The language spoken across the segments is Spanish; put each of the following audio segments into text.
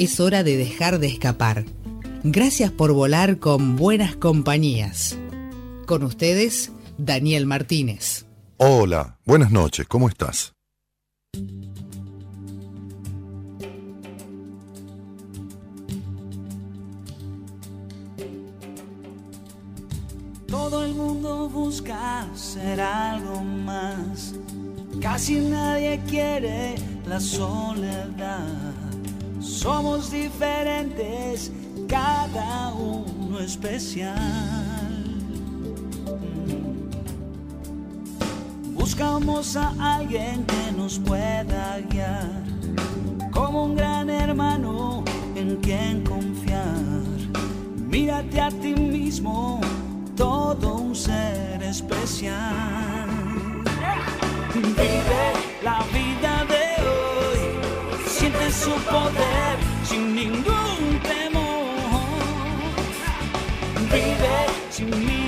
es hora de dejar de escapar. Gracias por volar con buenas compañías. Con ustedes, Daniel Martínez. Hola, buenas noches, ¿cómo estás? Todo el mundo busca ser algo más. Casi nadie quiere la soledad somos diferentes, cada uno especial. Buscamos a alguien que nos pueda guiar, como un gran hermano en quien confiar. Mírate a ti mismo, todo un ser especial. Vive la vida de su poder sin ningún temor. Vive sin mirar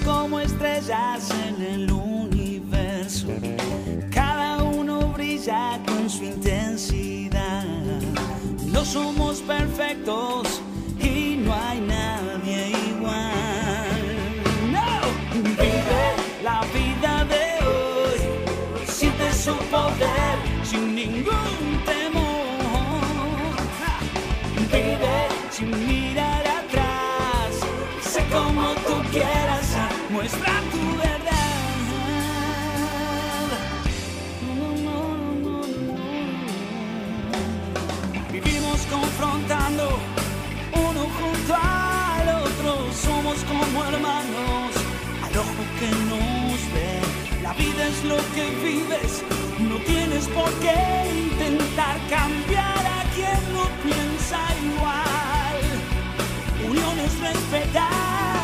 Como estrellas en el universo. Cada uno brilla con su intensidad. No somos perfectos y no hay nadie igual. No, vive la vida de hoy. Siente su poder sin ningún temor. Vive sin mirar muestra tu verdad. Vivimos confrontando uno junto al otro, somos como hermanos, al ojo que nos ve. La vida es lo que vives, no tienes por qué intentar cambiar a quien no piensa igual. Unión es respetar.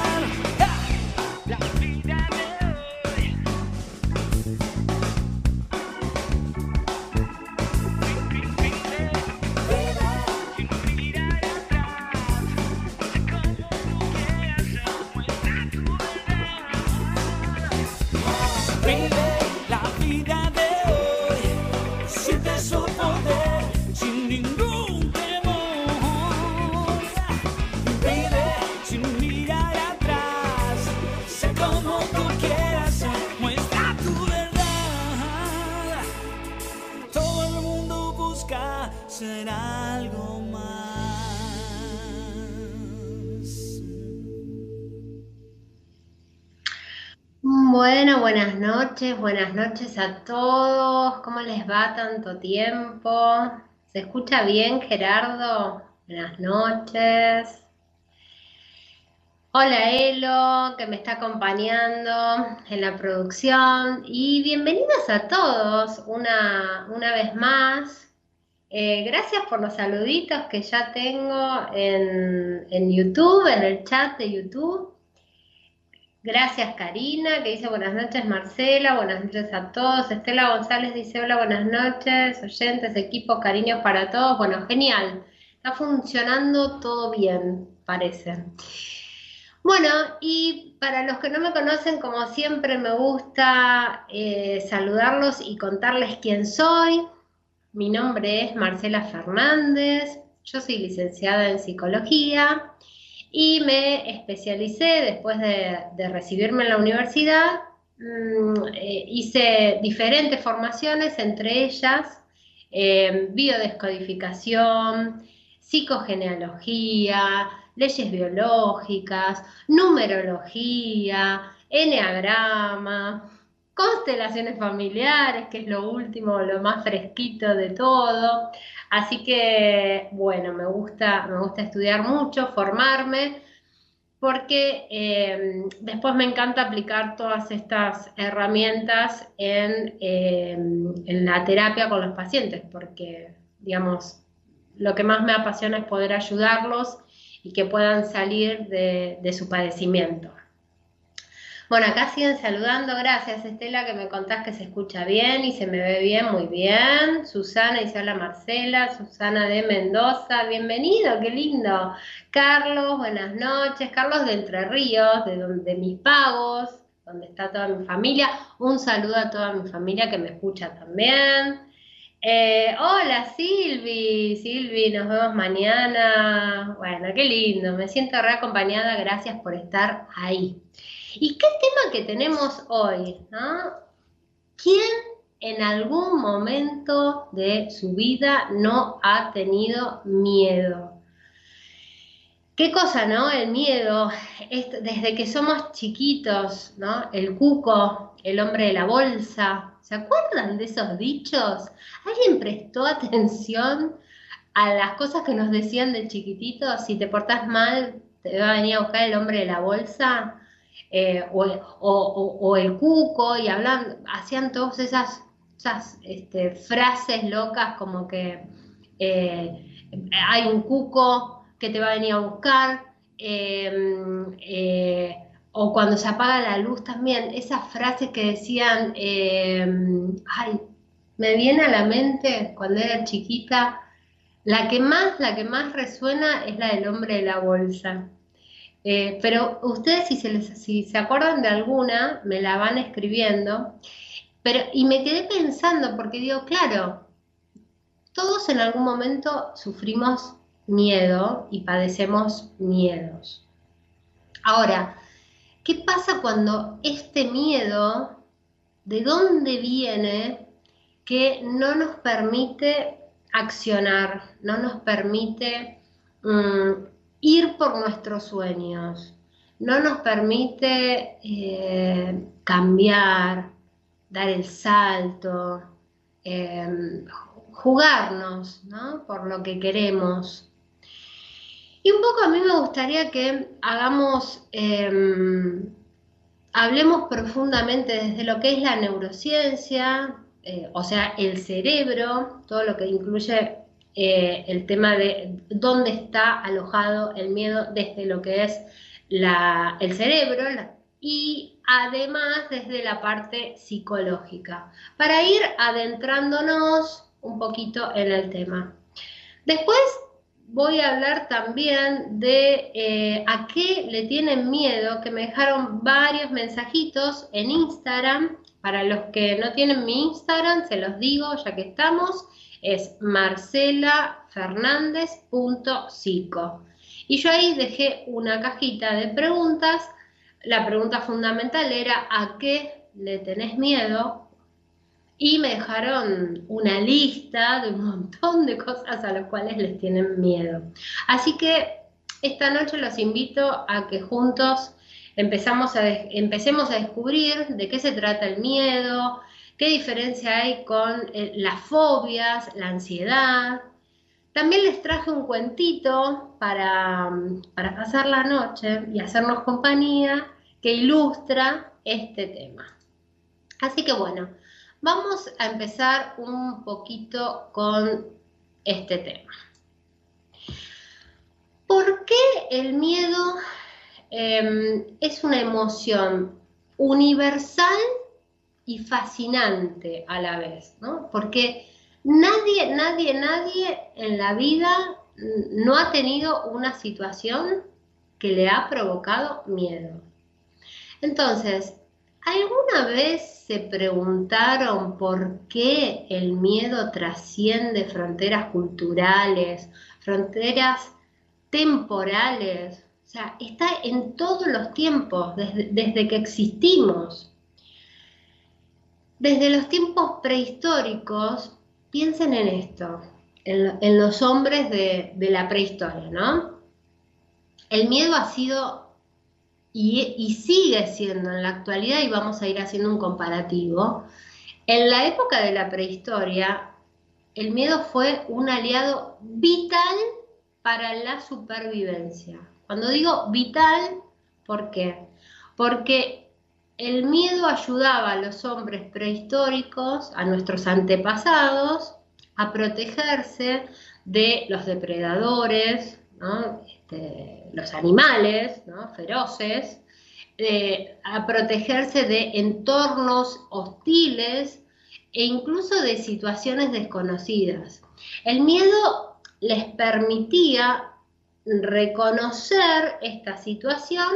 Algo más. Bueno, buenas noches, buenas noches a todos. ¿Cómo les va tanto tiempo? ¿Se escucha bien, Gerardo? Buenas noches. Hola, Elo, que me está acompañando en la producción. Y bienvenidos a todos una, una vez más. Eh, gracias por los saluditos que ya tengo en, YouTube, en el chat de YouTube. Gracias Karina, que dice buenas noches Marcela, buenas noches a todos. Estela González dice hola, buenas noches, oyentes, equipo, cariños para todos. Bueno, genial. Está funcionando todo bien, parece. Bueno, y para los que no me conocen, como siempre me gusta eh, saludarlos y contarles quién soy. Mi nombre es Marcela Fernández, yo soy licenciada en psicología y me especialicé después de, recibirme en la universidad. mm, eh, hice diferentes formaciones, entre ellas eh, biodescodificación, psicogenealogía, leyes biológicas, numerología, enneagrama, constelaciones familiares, que es lo último, lo más fresquito de todo. Así que, bueno, me gusta, me gusta estudiar mucho, formarme, porque eh, después me encanta aplicar todas estas herramientas en, eh, en la terapia con los pacientes, porque, digamos, lo que más me apasiona es poder ayudarlos y que puedan salir de, de su padecimiento. Bueno, acá siguen saludando. Gracias, Estela, que me contás que se escucha bien y se me ve bien, muy bien. Susana y hola Marcela, Susana de Mendoza, bienvenido, qué lindo. Carlos, buenas noches. Carlos de Entre Ríos, de mis pagos, donde está toda mi familia. Un saludo a toda mi familia que me escucha también. Eh, hola Silvi, Silvi, nos vemos mañana. Bueno, qué lindo, me siento reacompañada, gracias por estar ahí. ¿Y qué tema que tenemos hoy? ¿Quién en algún momento de su vida no ha tenido miedo? Qué cosa, ¿no? El miedo, desde que somos chiquitos, ¿no? El cuco, el hombre de la bolsa, ¿se acuerdan de esos dichos? ¿Alguien prestó atención a las cosas que nos decían de chiquititos? Si te portás mal, te va a venir a buscar el hombre de la bolsa. Eh, o, el cuco, y hablan, hacían todas esas, este, frases locas como que eh, hay un cuco que te va a venir a buscar, em, eh, o cuando se apaga la luz también, esas frases que decían, em, ay, me viene a la mente cuando era chiquita, la que más, la que más resuena es la del hombre de la bolsa. Eh, pero ustedes si se, si se acuerdan de alguna, me la van escribiendo. Pero, y me quedé pensando, porque digo, claro, todos en algún momento sufrimos miedo y padecemos miedos. Ahora, ¿qué pasa cuando este miedo, de dónde viene, que no nos permite accionar, no nos permite mm, ir por nuestros sueños, no nos permite eh, cambiar, dar el salto, em, jugarnos por lo que queremos. Y un poco a mí me gustaría que hagamos, em, hablemos profundamente desde lo que es la neurociencia, eh, o sea, el cerebro, todo lo que incluye eh, el tema de dónde está alojado el miedo desde lo que es el cerebro y además desde la parte psicológica, para ir adentrándonos un poquito en el tema. Después voy a hablar también de eh, a qué le tienen miedo, que me dejaron varios mensajitos en Instagram. Para los que no tienen mi Instagram, se los digo ya que estamos es marcelafernandez.psico. Y yo ahí dejé una cajita de preguntas. La pregunta fundamental era ¿a qué le tenés miedo? Y me dejaron una lista de un montón de cosas a las cuales les tienen miedo. Así que esta noche los invito a que juntos empezamos a empecemos a descubrir de qué se trata el miedo, qué diferencia hay con eh, las fobias, la ansiedad. También les traje un cuentito para, para pasar la noche y hacernos compañía que ilustra este tema. Así que bueno, vamos a empezar un poquito con este tema. ¿Por qué el miedo em, es una emoción universal y fascinante a la vez, ¿no? Porque nadie, nadie, nadie en la vida no ha tenido una situación que le ha provocado miedo. Entonces, ¿alguna vez se preguntaron por qué el miedo trasciende fronteras culturales, fronteras temporales? O sea, está en todos los tiempos, desde, desde que existimos. Desde los tiempos prehistóricos, piensen en esto, en, los hombres de, la prehistoria, ¿no? El miedo ha sido y, sigue siendo en la actualidad, y vamos a ir haciendo un comparativo, en la época de la prehistoria, el miedo fue un aliado vital para la supervivencia. Cuando digo vital, ¿por qué? Porque el miedo ayudaba a los hombres prehistóricos, a nuestros antepasados, a protegerse de los depredadores, este, los animales feroces, eh, a protegerse de entornos hostiles e incluso de situaciones desconocidas. El miedo les permitía reconocer esta situación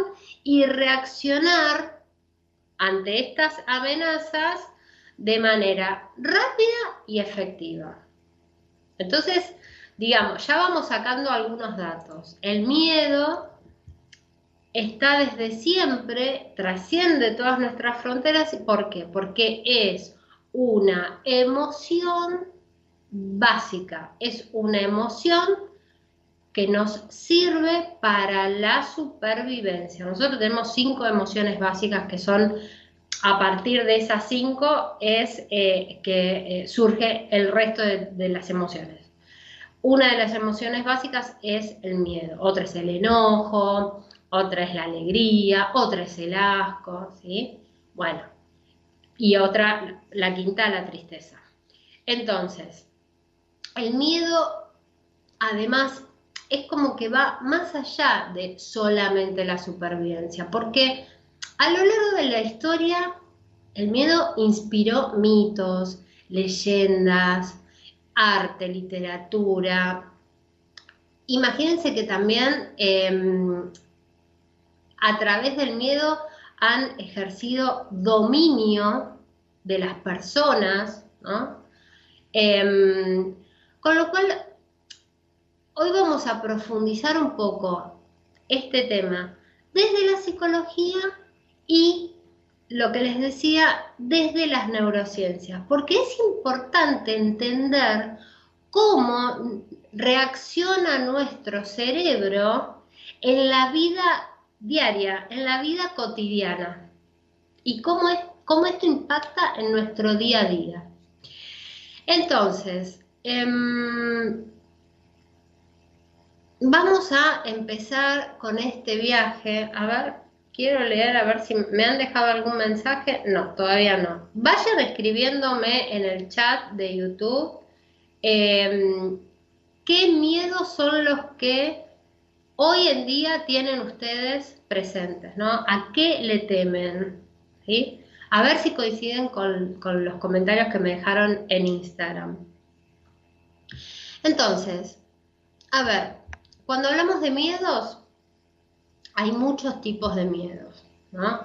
y reaccionar ante estas amenazas de manera rápida y efectiva. Entonces, digamos, ya vamos sacando algunos datos. El miedo está desde siempre, trasciende todas nuestras fronteras. ¿Por qué? Porque es una emoción básica, es una emoción que nos sirve para la supervivencia. Nosotros tenemos cinco emociones básicas que son, a partir de esas cinco, es eh, que eh, surge el resto de las emociones. Una de las emociones básicas es el miedo, otra es el enojo, otra es la alegría, otra es el asco, ¿sí? Bueno, y otra, la quinta, la tristeza. Entonces, el miedo, además, es como que va más allá de solamente la supervivencia, porque a lo largo de la historia, el miedo inspiró mitos, leyendas, arte, literatura. Imagínense que también em, a través del miedo han ejercido dominio de las personas, em, con lo cual, hoy vamos a profundizar un poco este tema desde la psicología y lo que les decía desde las neurociencias, porque es importante entender cómo reacciona nuestro cerebro en la vida diaria, en la vida cotidiana, y cómo, es, cómo esto impacta en nuestro día a día. Entonces, em, vamos a empezar con este viaje. A ver, Quiero leer a ver si me han dejado algún mensaje. No, todavía no. Vayan escribiéndome en el chat de YouTube em, qué miedos son los que hoy en día tienen ustedes presentes, ¿no? ¿A qué le temen? ¿Sí? A ver si coinciden con, con los comentarios que me dejaron en Instagram. Entonces, a ver, cuando hablamos de miedos, hay muchos tipos de miedos, ¿no?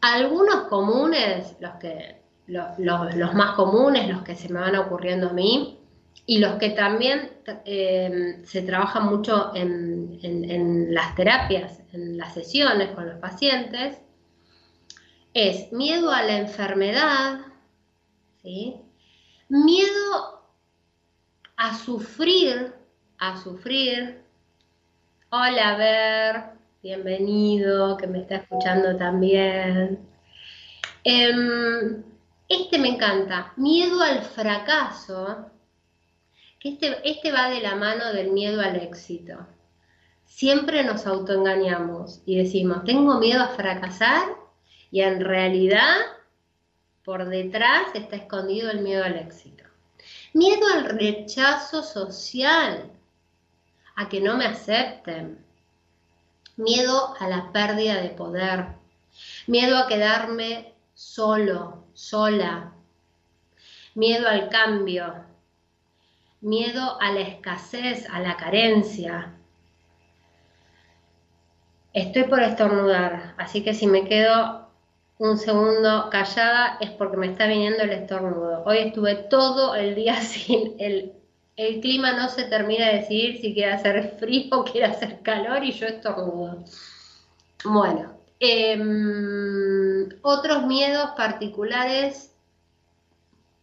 Algunos comunes, los, que, los, más comunes, los que se me van ocurriendo a mí, y los que también eh, se trabajan mucho en, en, las terapias, en las sesiones con los pacientes, es miedo a la enfermedad, ¿sí? miedo a sufrir, a sufrir. Hola, ver, bienvenido, que me está escuchando también. Em, este me encanta, miedo al fracaso, este, este va de la mano del miedo al éxito. Siempre nos autoengañamos y decimos, tengo miedo a fracasar y en realidad por detrás está escondido el miedo al éxito. Miedo al rechazo social, a que no me acepten, miedo a la pérdida de poder, miedo a quedarme solo, sola, miedo al cambio, miedo a la escasez, a la carencia. Estoy por estornudar, así que si me quedo un segundo callada es porque me está viniendo el estornudo. Hoy estuve todo el día sin el el clima no se termina de decidir si quiere hacer frío o quiere hacer calor y yo estornudo. Bueno, em, otros miedos particulares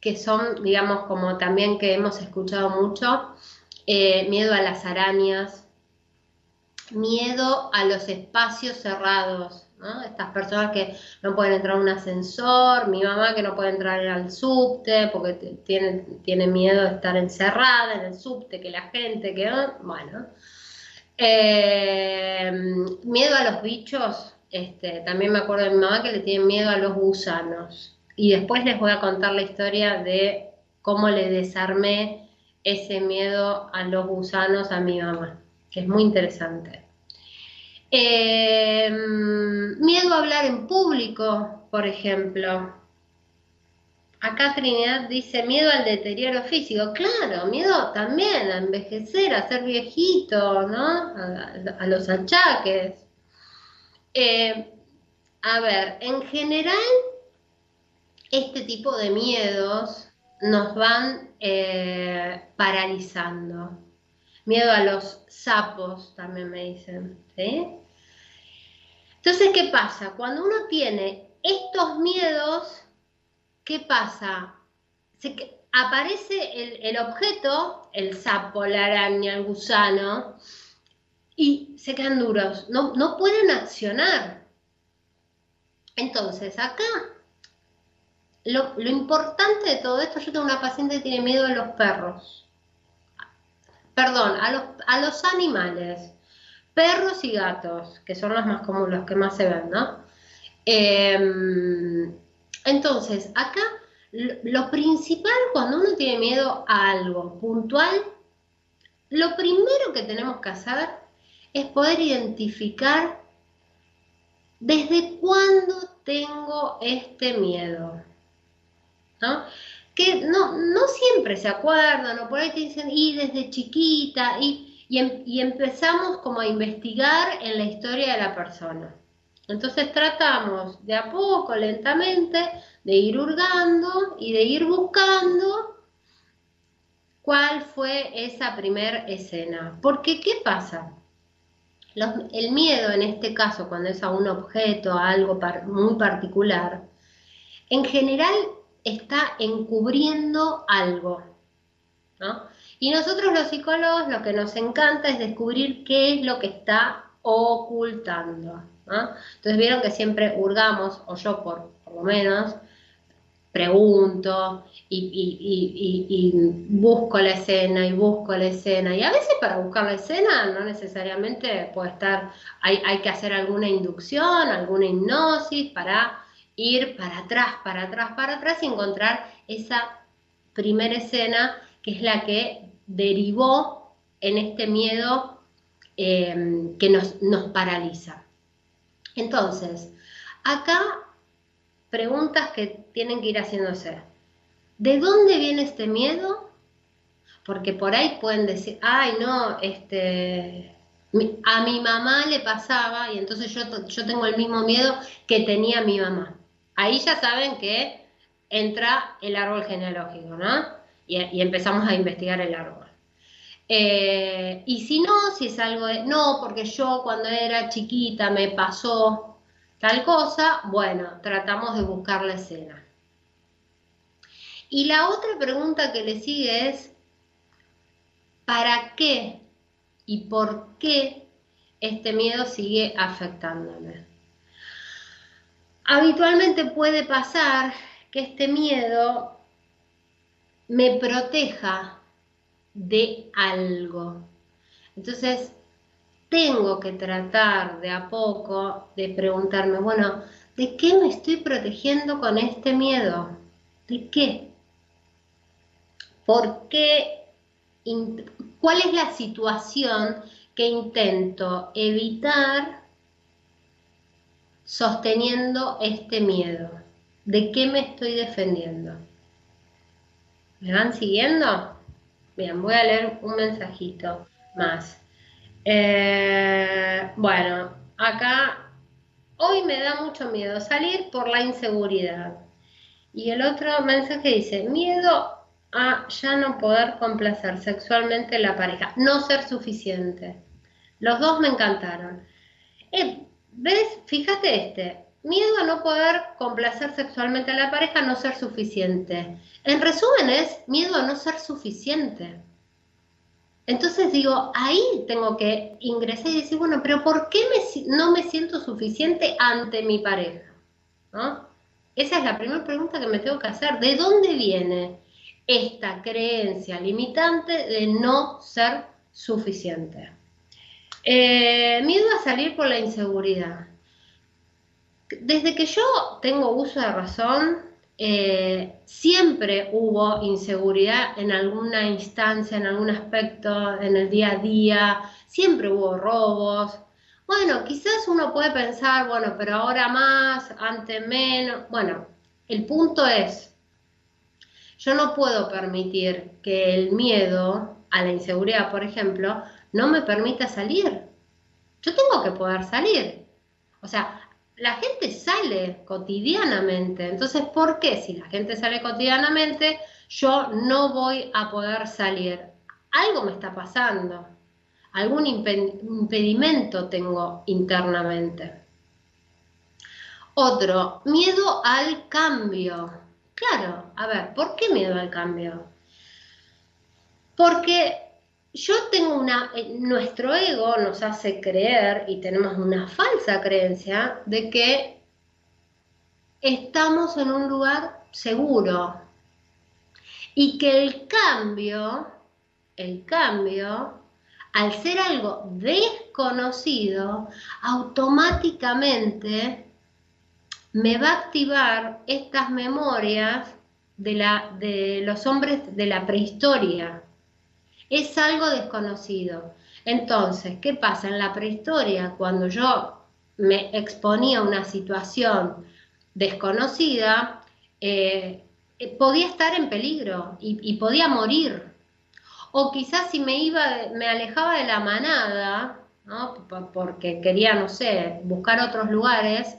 que son, digamos, como también que hemos escuchado mucho, eh, miedo a las arañas, miedo a los espacios cerrados, Estas personas que no pueden entrar a un ascensor, mi mamá que no puede entrar al subte porque tiene, tiene miedo de estar encerrada en el subte, que la gente, que bueno. Eh, miedo a los bichos, este, también me acuerdo de mi mamá que le tiene miedo a los gusanos. Y después les voy a contar la historia de cómo le desarmé ese miedo a los gusanos a mi mamá, que es muy interesante. Em, miedo a hablar en público, por ejemplo. Acá Trinidad dice miedo al deterioro físico. Claro, miedo también a envejecer, a ser viejito, ¿no? A, los achaques. Em, a ver, en general, este tipo de miedos nos van eh, paralizando. Miedo a los sapos, también me dicen. ¿sí? Entonces, ¿qué pasa? Cuando uno tiene estos miedos, ¿qué pasa? Aparece el, objeto, el sapo, la araña, el gusano, y se quedan duros, no, no pueden accionar. Entonces, acá, lo, lo, importante de todo esto, yo tengo una paciente que tiene miedo a los perros, perdón, a los, a los animales perros y gatos, que son los más comunes, los que más se ven, ¿no? Em, entonces, acá lo principal cuando uno tiene miedo a algo puntual, lo primero que tenemos que hacer es poder identificar desde cuándo tengo este miedo. ¿no? Que no, no siempre se acuerdan, o por ahí te dicen, y desde chiquita, y Em, y, empezamos como a investigar en la historia de la persona. Entonces tratamos de a poco, lentamente, de ir hurgando y de ir buscando cuál fue esa primer escena. Porque, ¿qué pasa? el miedo en este caso, cuando es a un objeto, a algo muy particular, en general está encubriendo algo. ¿no? Y nosotros los psicólogos lo que nos encanta es descubrir qué es lo que está ocultando. Entonces vieron que siempre hurgamos, o yo por, lo menos, pregunto y, busco la escena y busco la escena. Y a veces para buscar la escena no necesariamente puede estar, hay, hay que hacer alguna inducción, alguna hipnosis para ir para atrás, para atrás, para atrás y encontrar esa primera escena que es la que derivó en este miedo eh, que nos, nos paraliza. Entonces, acá preguntas que tienen que ir haciéndose. ¿De dónde viene este miedo? Porque por ahí pueden decir, ay, no, este, a mi mamá le pasaba y entonces yo, yo tengo el mismo miedo que tenía mi mamá. Ahí ya saben que entra el árbol genealógico, ¿no? Y, empezamos a investigar el árbol. Eh, y si no, si es algo de, no, porque yo cuando era chiquita me pasó tal cosa, bueno, tratamos de buscar la escena. Y la otra pregunta que le sigue es, ¿para qué y por qué este miedo sigue afectándome? Habitualmente puede pasar que este miedo me proteja de algo. Entonces, tengo que tratar de a poco de preguntarme, bueno, ¿de qué me estoy protegiendo con este miedo? ¿De qué? ¿Por qué? ¿Cuál es la situación que intento evitar sosteniendo este miedo? ¿De qué me estoy defendiendo? ¿Me van siguiendo? Bien, voy a leer un mensajito más. Eh, bueno, acá hoy me da mucho miedo salir por la inseguridad. Y el otro mensaje dice, miedo a ya no poder complacer sexualmente la pareja, no ser suficiente. Los dos me encantaron. Eh, ¿Ves? Fíjate este, Miedo a no poder complacer sexualmente a la pareja, no ser suficiente. En resumen es miedo a no ser suficiente. Entonces digo, ahí tengo que ingresar y decir, bueno, pero ¿por qué no me siento suficiente ante mi pareja? Esa es la primera pregunta que me tengo que hacer. ¿De dónde viene esta creencia limitante de no ser suficiente? Eh, miedo a salir por la inseguridad. Desde que yo tengo uso de razón, eh, siempre hubo inseguridad en alguna instancia, en algún aspecto, en el día a día, siempre hubo robos. Bueno, quizás uno puede pensar, bueno, pero ahora más, antes menos. Bueno, el punto es, yo no puedo permitir que el miedo a la inseguridad, por ejemplo, no me permita salir. Yo tengo que poder salir. O sea, la gente sale cotidianamente. Entonces, ¿por qué si la gente sale cotidianamente, yo no voy a poder salir? Algo me está pasando. Algún impedimento tengo internamente. Otro, miedo al cambio. Claro, a ver, ¿por qué miedo al cambio? Porque yo tengo una, eh, nuestro ego nos hace creer y tenemos una falsa creencia de que estamos en un lugar seguro. Y que el cambio, el cambio, al ser algo desconocido, automáticamente me va a activar estas memorias de, la, de los hombres de la prehistoria es algo desconocido. Entonces, ¿qué pasa? En la prehistoria, cuando yo me exponía a una situación desconocida, eh, podía estar en peligro y, podía morir. O quizás si me iba, me alejaba de la manada, porque quería, no sé, buscar otros lugares,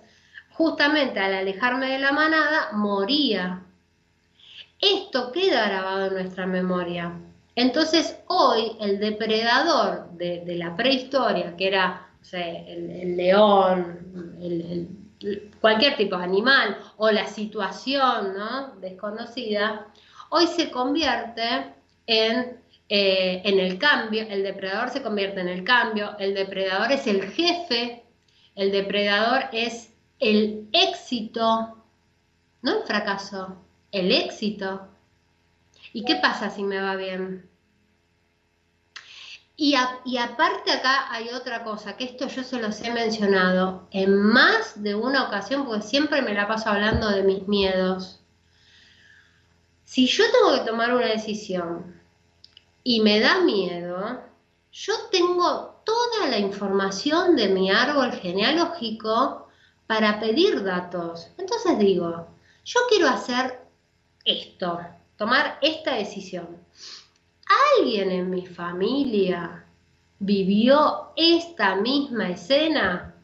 justamente al alejarme de la manada, moría. Esto queda grabado en nuestra memoria. Entonces hoy el depredador de, la prehistoria, que era el, león, cualquier tipo de animal o la situación desconocida, hoy se convierte en, eh, en el cambio, el depredador se convierte en el cambio, el depredador es el jefe, el depredador es el éxito, no el fracaso, el éxito. ¿Y qué pasa si me va bien? Y, aparte acá hay otra cosa, que esto yo se los he mencionado en más de una ocasión, porque siempre me la paso hablando de mis miedos. Si yo tengo que tomar una decisión y me da miedo, yo tengo toda la información de mi árbol genealógico para pedir datos. Entonces digo, yo quiero hacer esto tomar esta decisión. ¿Alguien en mi familia vivió esta misma escena?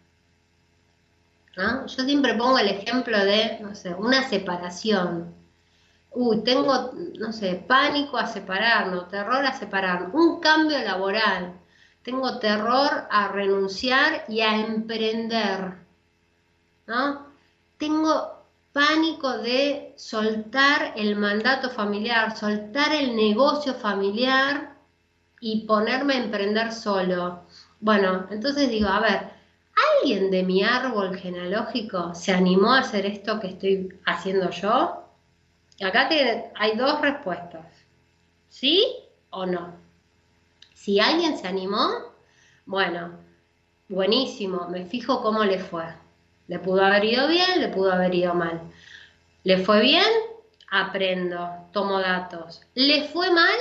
Yo siempre pongo el ejemplo de, una separación. Uy, tengo, no sé, pánico a separarnos, terror a separarnos, un cambio laboral. Tengo terror a renunciar y a emprender. ¿no? Tengo pánico de soltar el mandato familiar, soltar el negocio familiar y ponerme a emprender solo. Bueno, entonces digo, a ver, ¿alguien de mi árbol genealógico se animó a hacer esto que estoy haciendo yo? Acá hay dos respuestas, ¿sí o no? Si alguien se animó, bueno, buenísimo, me fijo cómo le fue. Le pudo haber ido bien, le pudo haber ido mal. ¿Le fue bien? Aprendo, tomo datos. ¿Le fue mal?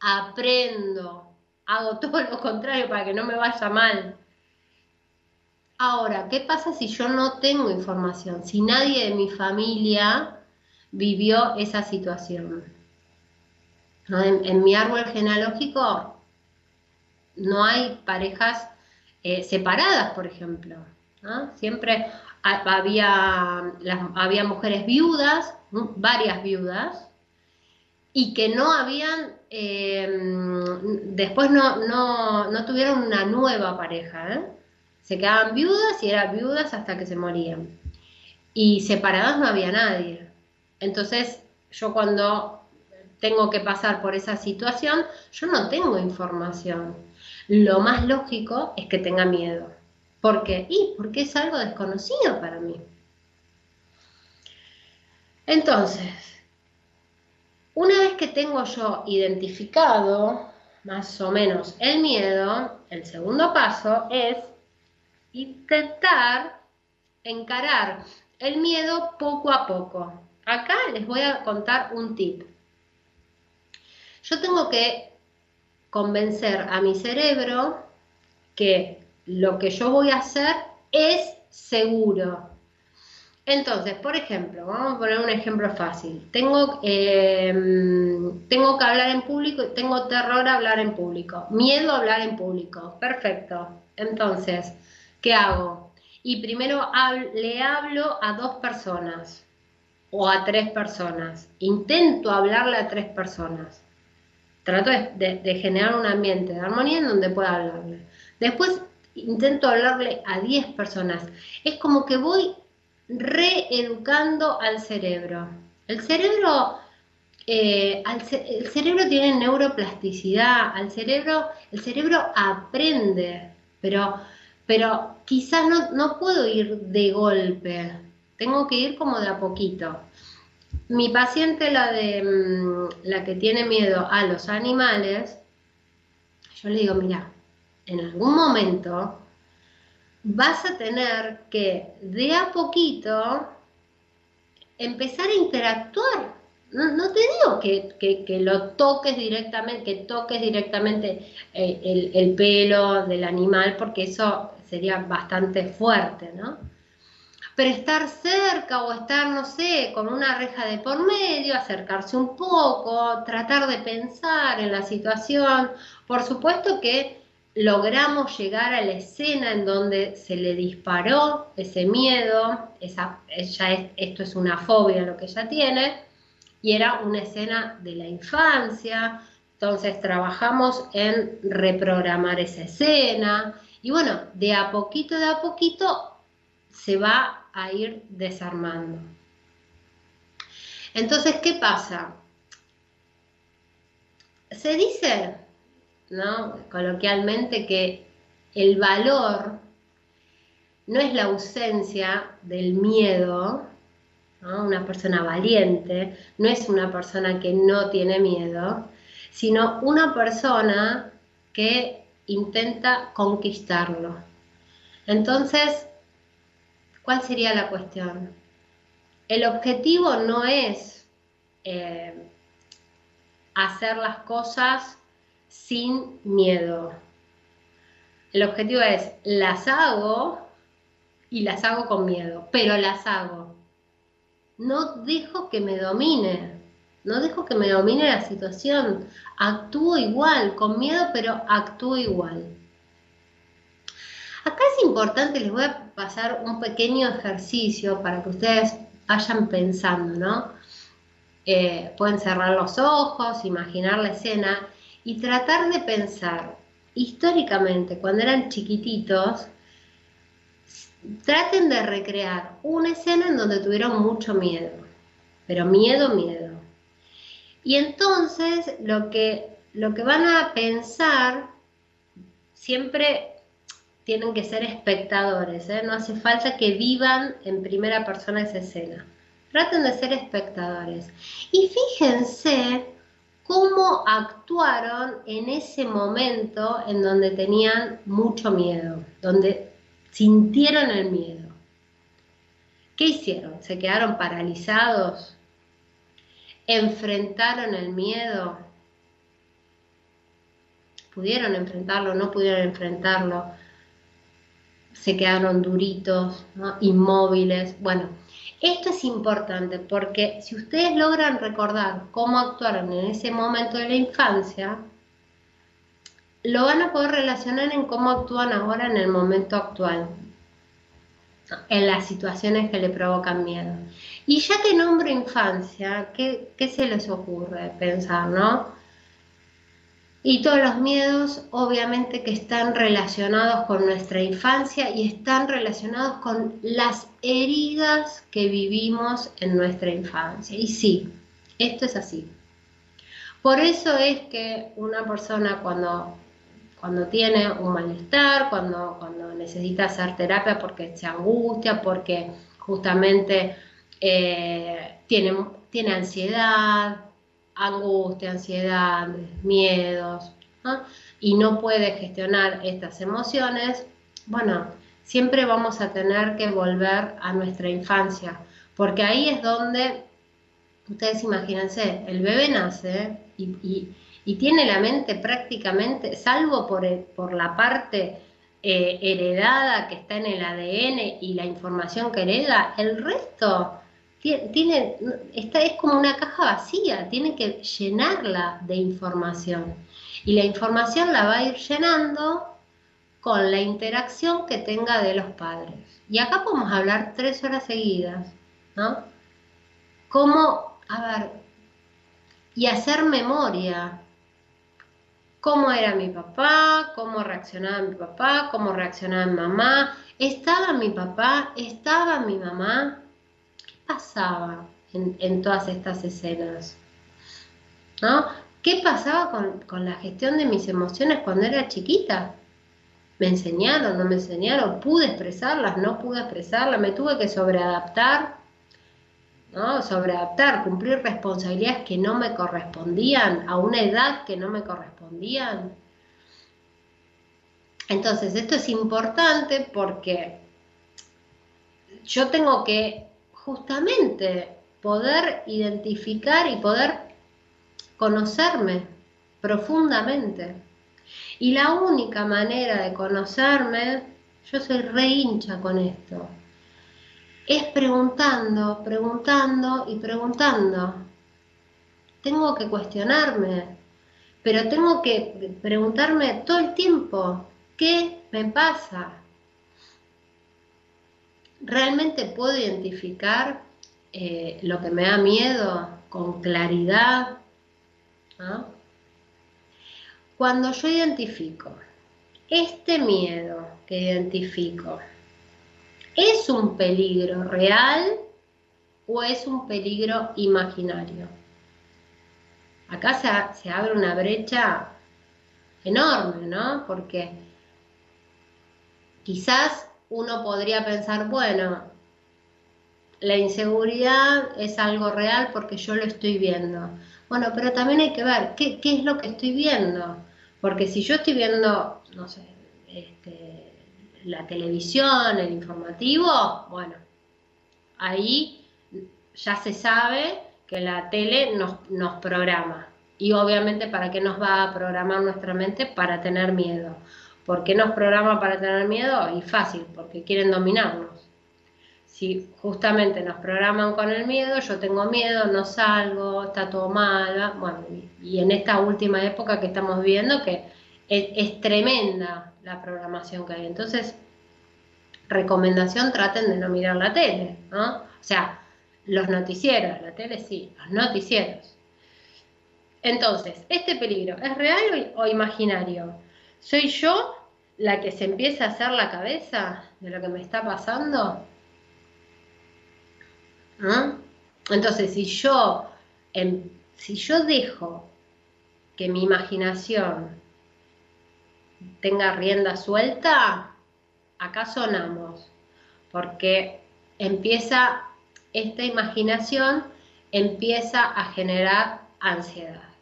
Aprendo. Hago todo lo contrario para que no me vaya mal. Ahora, ¿qué pasa si yo no tengo información? Si nadie de mi familia vivió esa situación. En, mi árbol genealógico no hay parejas eh, separadas, por ejemplo. Siempre había, había mujeres viudas, varias viudas, y que no habían, eh, después no, no, tuvieron una nueva pareja. ¿eh? Se quedaban viudas y eran viudas hasta que se morían. Y separadas no había nadie. Entonces, yo cuando tengo que pasar por esa situación, yo no tengo información. Lo más lógico es que tenga miedo. ¿Por qué? Y porque es algo desconocido para mí. Entonces, una vez que tengo yo identificado más o menos el miedo, el segundo paso es intentar encarar el miedo poco a poco. Acá les voy a contar un tip. Yo tengo que convencer a mi cerebro que lo que yo voy a hacer es seguro. Entonces, por ejemplo, vamos a poner un ejemplo fácil. Tengo, em, tengo que hablar en público, tengo terror a hablar en público, miedo a hablar en público. Perfecto. Entonces, ¿qué hago? Y primero le hablo a dos personas o a tres personas. Intento hablarle a tres personas. Trato de, generar un ambiente de armonía en donde pueda hablarle. Después intento hablarle a 10 personas. Es como que voy reeducando al cerebro. El cerebro, eh, el cerebro tiene neuroplasticidad, al cerebro, el cerebro aprende, pero, pero quizás no, no puedo ir de golpe, tengo que ir como de a poquito mi paciente, la de mm, la que tiene miedo a los animales, yo le digo, mira, en algún momento vas a tener que de a poquito empezar a interactuar. No, te digo que, lo toques directamente, que toques directamente eh, el, el pelo del animal, porque eso sería bastante fuerte, ¿no? pero estar cerca o estar, no sé, con una reja de por medio, acercarse un poco, tratar de pensar en la situación. Por supuesto que logramos llegar a la escena en donde se le disparó ese miedo, esa, esto es una fobia lo que ella tiene, y era una escena de la infancia, entonces trabajamos en reprogramar esa escena, y bueno, de a poquito, de a poquito se va a ir desarmando. Entonces, ¿qué pasa? Se dice, ¿no? Coloquialmente que el valor no es la ausencia del miedo, una persona valiente, no es una persona que no tiene miedo, sino una persona que intenta conquistarlo. Entonces, ¿Cuál sería la cuestión? El objetivo no es eh, hacer las cosas sin miedo. El objetivo es, las hago y las hago con miedo, pero las hago. No dejo que me domine, no dejo que me domine la situación. Actúo igual, con miedo, pero actúo igual. Acá es importante, les voy a pasar un pequeño ejercicio para que ustedes vayan pensando, ¿no? Eh, pueden cerrar los ojos, imaginar la escena y tratar de pensar históricamente, cuando eran chiquititos, traten de recrear una escena en donde tuvieron mucho miedo, pero miedo, miedo. Y entonces lo que, lo que van a pensar siempre tienen que ser espectadores, ¿eh? no hace falta que vivan en primera persona esa escena. Traten de ser espectadores. Y fíjense cómo actuaron en ese momento en donde tenían mucho miedo, donde sintieron el miedo. ¿Qué hicieron? ¿Se quedaron paralizados? ¿Enfrentaron el miedo? ¿Pudieron enfrentarlo? ¿No pudieron enfrentarlo? se quedaron duritos, inmóviles. Bueno, esto es importante porque si ustedes logran recordar cómo actuaron en ese momento de la infancia, lo van a poder relacionar en cómo actúan ahora en el momento actual, en las situaciones que le provocan miedo. Y ya que nombro infancia, ¿qué, qué se les ocurre pensar, no? Y todos los miedos obviamente que están relacionados con nuestra infancia y están relacionados con las heridas que vivimos en nuestra infancia. Y sí, esto es así. Por eso es que una persona cuando, cuando tiene un malestar, cuando, cuando necesita hacer terapia porque se angustia, porque justamente eh, tiene, tiene ansiedad, angustia, ansiedad, miedos, y no puede gestionar estas emociones, bueno, siempre vamos a tener que volver a nuestra infancia, porque ahí es donde, ustedes imagínense, el bebé nace y, tiene la mente prácticamente, salvo por, por la parte eh, heredada que está en el ADN y la información que hereda, el resto tiene, esta es como una caja vacía, tiene que llenarla de información. Y la información la va a ir llenando con la interacción que tenga de los padres. Y acá podemos hablar tres horas seguidas, ¿no? Cómo, a ver, y hacer memoria. Cómo era mi papá, cómo reaccionaba mi papá, cómo reaccionaba mi mamá. ¿Estaba mi papá? ¿Estaba mi mamá? Pasaba en, todas estas escenas? ¿No? ¿Qué pasaba con, la gestión de mis emociones cuando era chiquita? ¿Me enseñaron, no me enseñaron? ¿Pude expresarlas, no pude expresarlas? ¿Me tuve que sobreadaptar? ¿no? Sobreadaptar, cumplir responsabilidades que no me correspondían, a una edad que no me correspondían. Entonces, esto es importante porque yo tengo que justamente poder identificar y poder conocerme profundamente. Y la única manera de conocerme, yo soy re hincha con esto, es preguntando, preguntando y preguntando. Tengo que cuestionarme, pero tengo que preguntarme todo el tiempo, ¿qué me pasa? Realmente puedo identificar eh, lo que me da miedo con claridad. Cuando yo identifico este miedo que identifico, ¿es un peligro real o es un peligro imaginario? Acá se, se abre una brecha enorme, ¿no? Porque quizás uno podría pensar, bueno, la inseguridad es algo real porque yo lo estoy viendo. Bueno, pero también hay que ver qué, es lo que estoy viendo. Porque si yo estoy viendo, no sé, este, la televisión, el informativo, bueno, ahí ya se sabe que la tele nos, nos programa. Y obviamente, ¿para qué nos va a programar nuestra mente? Para tener miedo. ¿Por qué nos programa para tener miedo? Y fácil, porque quieren dominarnos. Si justamente nos programan con el miedo, yo tengo miedo, no salgo, está todo mal, bueno, y en esta última época que estamos viviendo, que es, tremenda la programación que hay. Entonces, recomendación, traten de no mirar la tele, ¿no? O sea, los noticieros, la tele sí, los noticieros. Entonces, ¿este peligro es real o imaginario? ¿Soy yo la que se empieza a hacer la cabeza de lo que me está pasando? Entonces, si yo, em, si yo dejo que mi imaginación tenga rienda suelta, acá sonamos, porque empieza, esta imaginación empieza a generar ansiedad.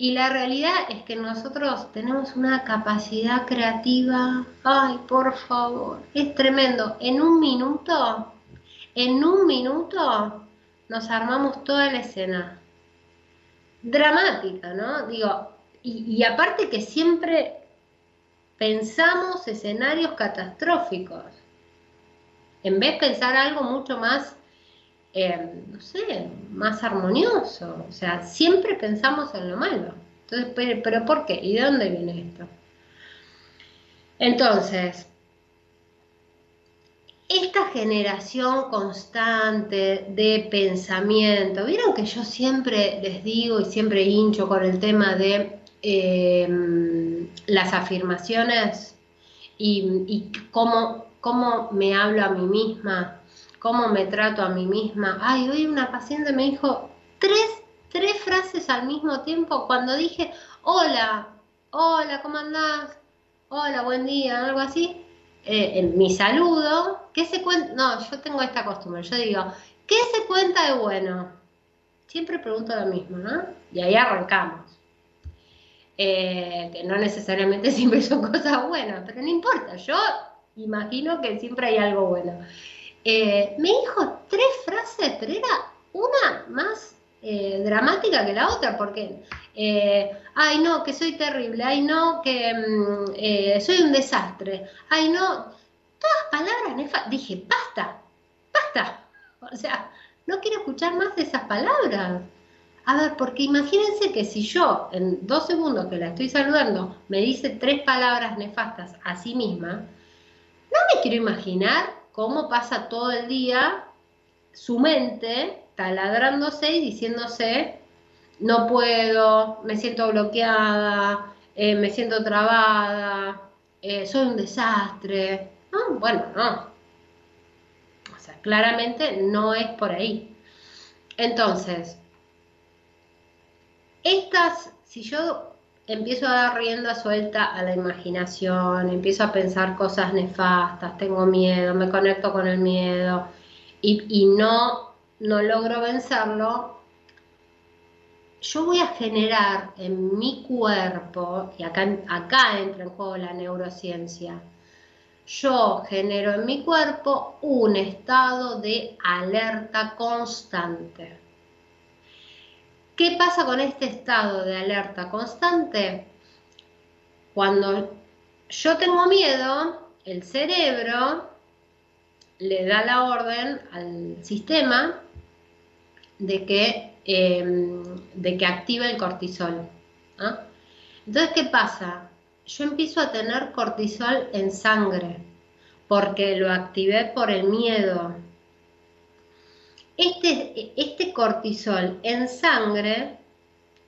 Y la realidad es que nosotros tenemos una capacidad creativa, ay, por favor, es tremendo. En un minuto, en un minuto nos armamos toda la escena. Dramática, ¿no? Digo, y, aparte que siempre pensamos escenarios catastróficos. En vez de pensar algo mucho más eh, no sé, más armonioso. O sea, siempre pensamos en lo malo. Entonces, pero, ¿por qué? ¿Y de dónde viene esto? Entonces, esta generación constante de pensamiento, vieron que yo siempre les digo y siempre hincho con el tema de em, las afirmaciones y, y cómo, cómo me hablo a mí misma, cómo me trato a mí misma. Ay, hoy una paciente me dijo tres, tres frases al mismo tiempo cuando dije, hola, hola, ¿cómo andás? Hola, buen día, algo así, eh, en mi saludo, ¿qué se cuenta? No, yo tengo esta costumbre, yo digo, ¿qué se cuenta de bueno? Siempre pregunto lo mismo, ¿no? Y ahí arrancamos. Eh, que no necesariamente siempre son cosas buenas, pero no importa, yo imagino que siempre hay algo bueno. Eh, me dijo tres frases, pero era una más dramática que la otra, porque, ay no, que soy terrible, ay no, que mm, soy un desastre, ay no, todas palabras nefastas. Dije, basta, basta. O sea, no quiero escuchar más de esas palabras. A ver, porque imagínense que si yo en dos segundos que la estoy saludando me dice tres palabras nefastas a sí misma, no me quiero imaginar cómo pasa todo el día su mente taladrándose y diciéndose, no puedo, me siento bloqueada, eh, me siento trabada, eh, soy un desastre. No, bueno, no. O sea, claramente no es por ahí. Entonces, estas, si yo empiezo a dar rienda suelta a la imaginación, empiezo a pensar cosas nefastas, tengo miedo, me conecto con el miedo y, no, no logro vencerlo, yo voy a generar en mi cuerpo, y acá, acá entra en juego la neurociencia, yo genero en mi cuerpo un estado de alerta constante. ¿Qué pasa con este estado de alerta constante? Cuando yo tengo miedo, el cerebro le da la orden al sistema de que, em, de que active el cortisol. Entonces, ¿qué pasa? Yo empiezo a tener cortisol en sangre porque lo activé por el miedo, este, este cortisol en sangre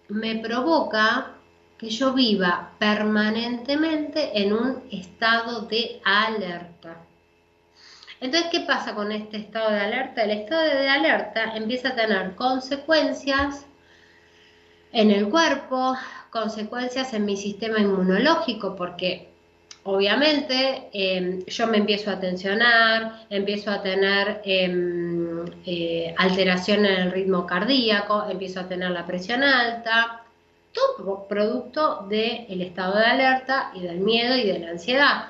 me provoca que yo viva permanentemente en un estado de alerta. Entonces, ¿qué pasa con este estado de alerta? El estado de alerta empieza a tener consecuencias en el cuerpo, consecuencias en mi sistema inmunológico, porque obviamente em, yo me empiezo a tensionar, empiezo a tener em, eh, alteración en el ritmo cardíaco, empiezo a tener la presión alta, todo producto del estado de alerta y del miedo y de la ansiedad.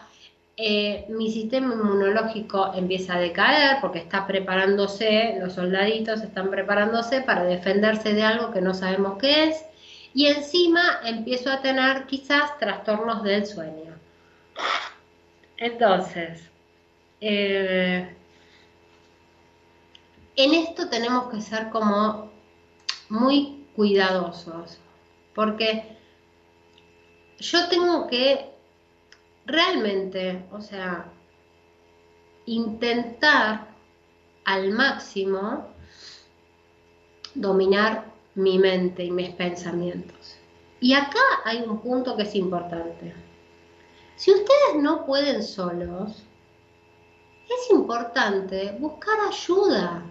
Eh, mi sistema inmunológico empieza a decaer porque está preparándose, los soldaditos están preparándose para defenderse de algo que no sabemos qué es, y encima empiezo a tener quizás trastornos del sueño. Entonces, eh, en esto tenemos que ser como muy cuidadosos, porque yo tengo que realmente, o sea, intentar al máximo dominar mi mente y mis pensamientos. Y acá hay un punto que es importante. Si ustedes no pueden solos, es importante buscar ayuda.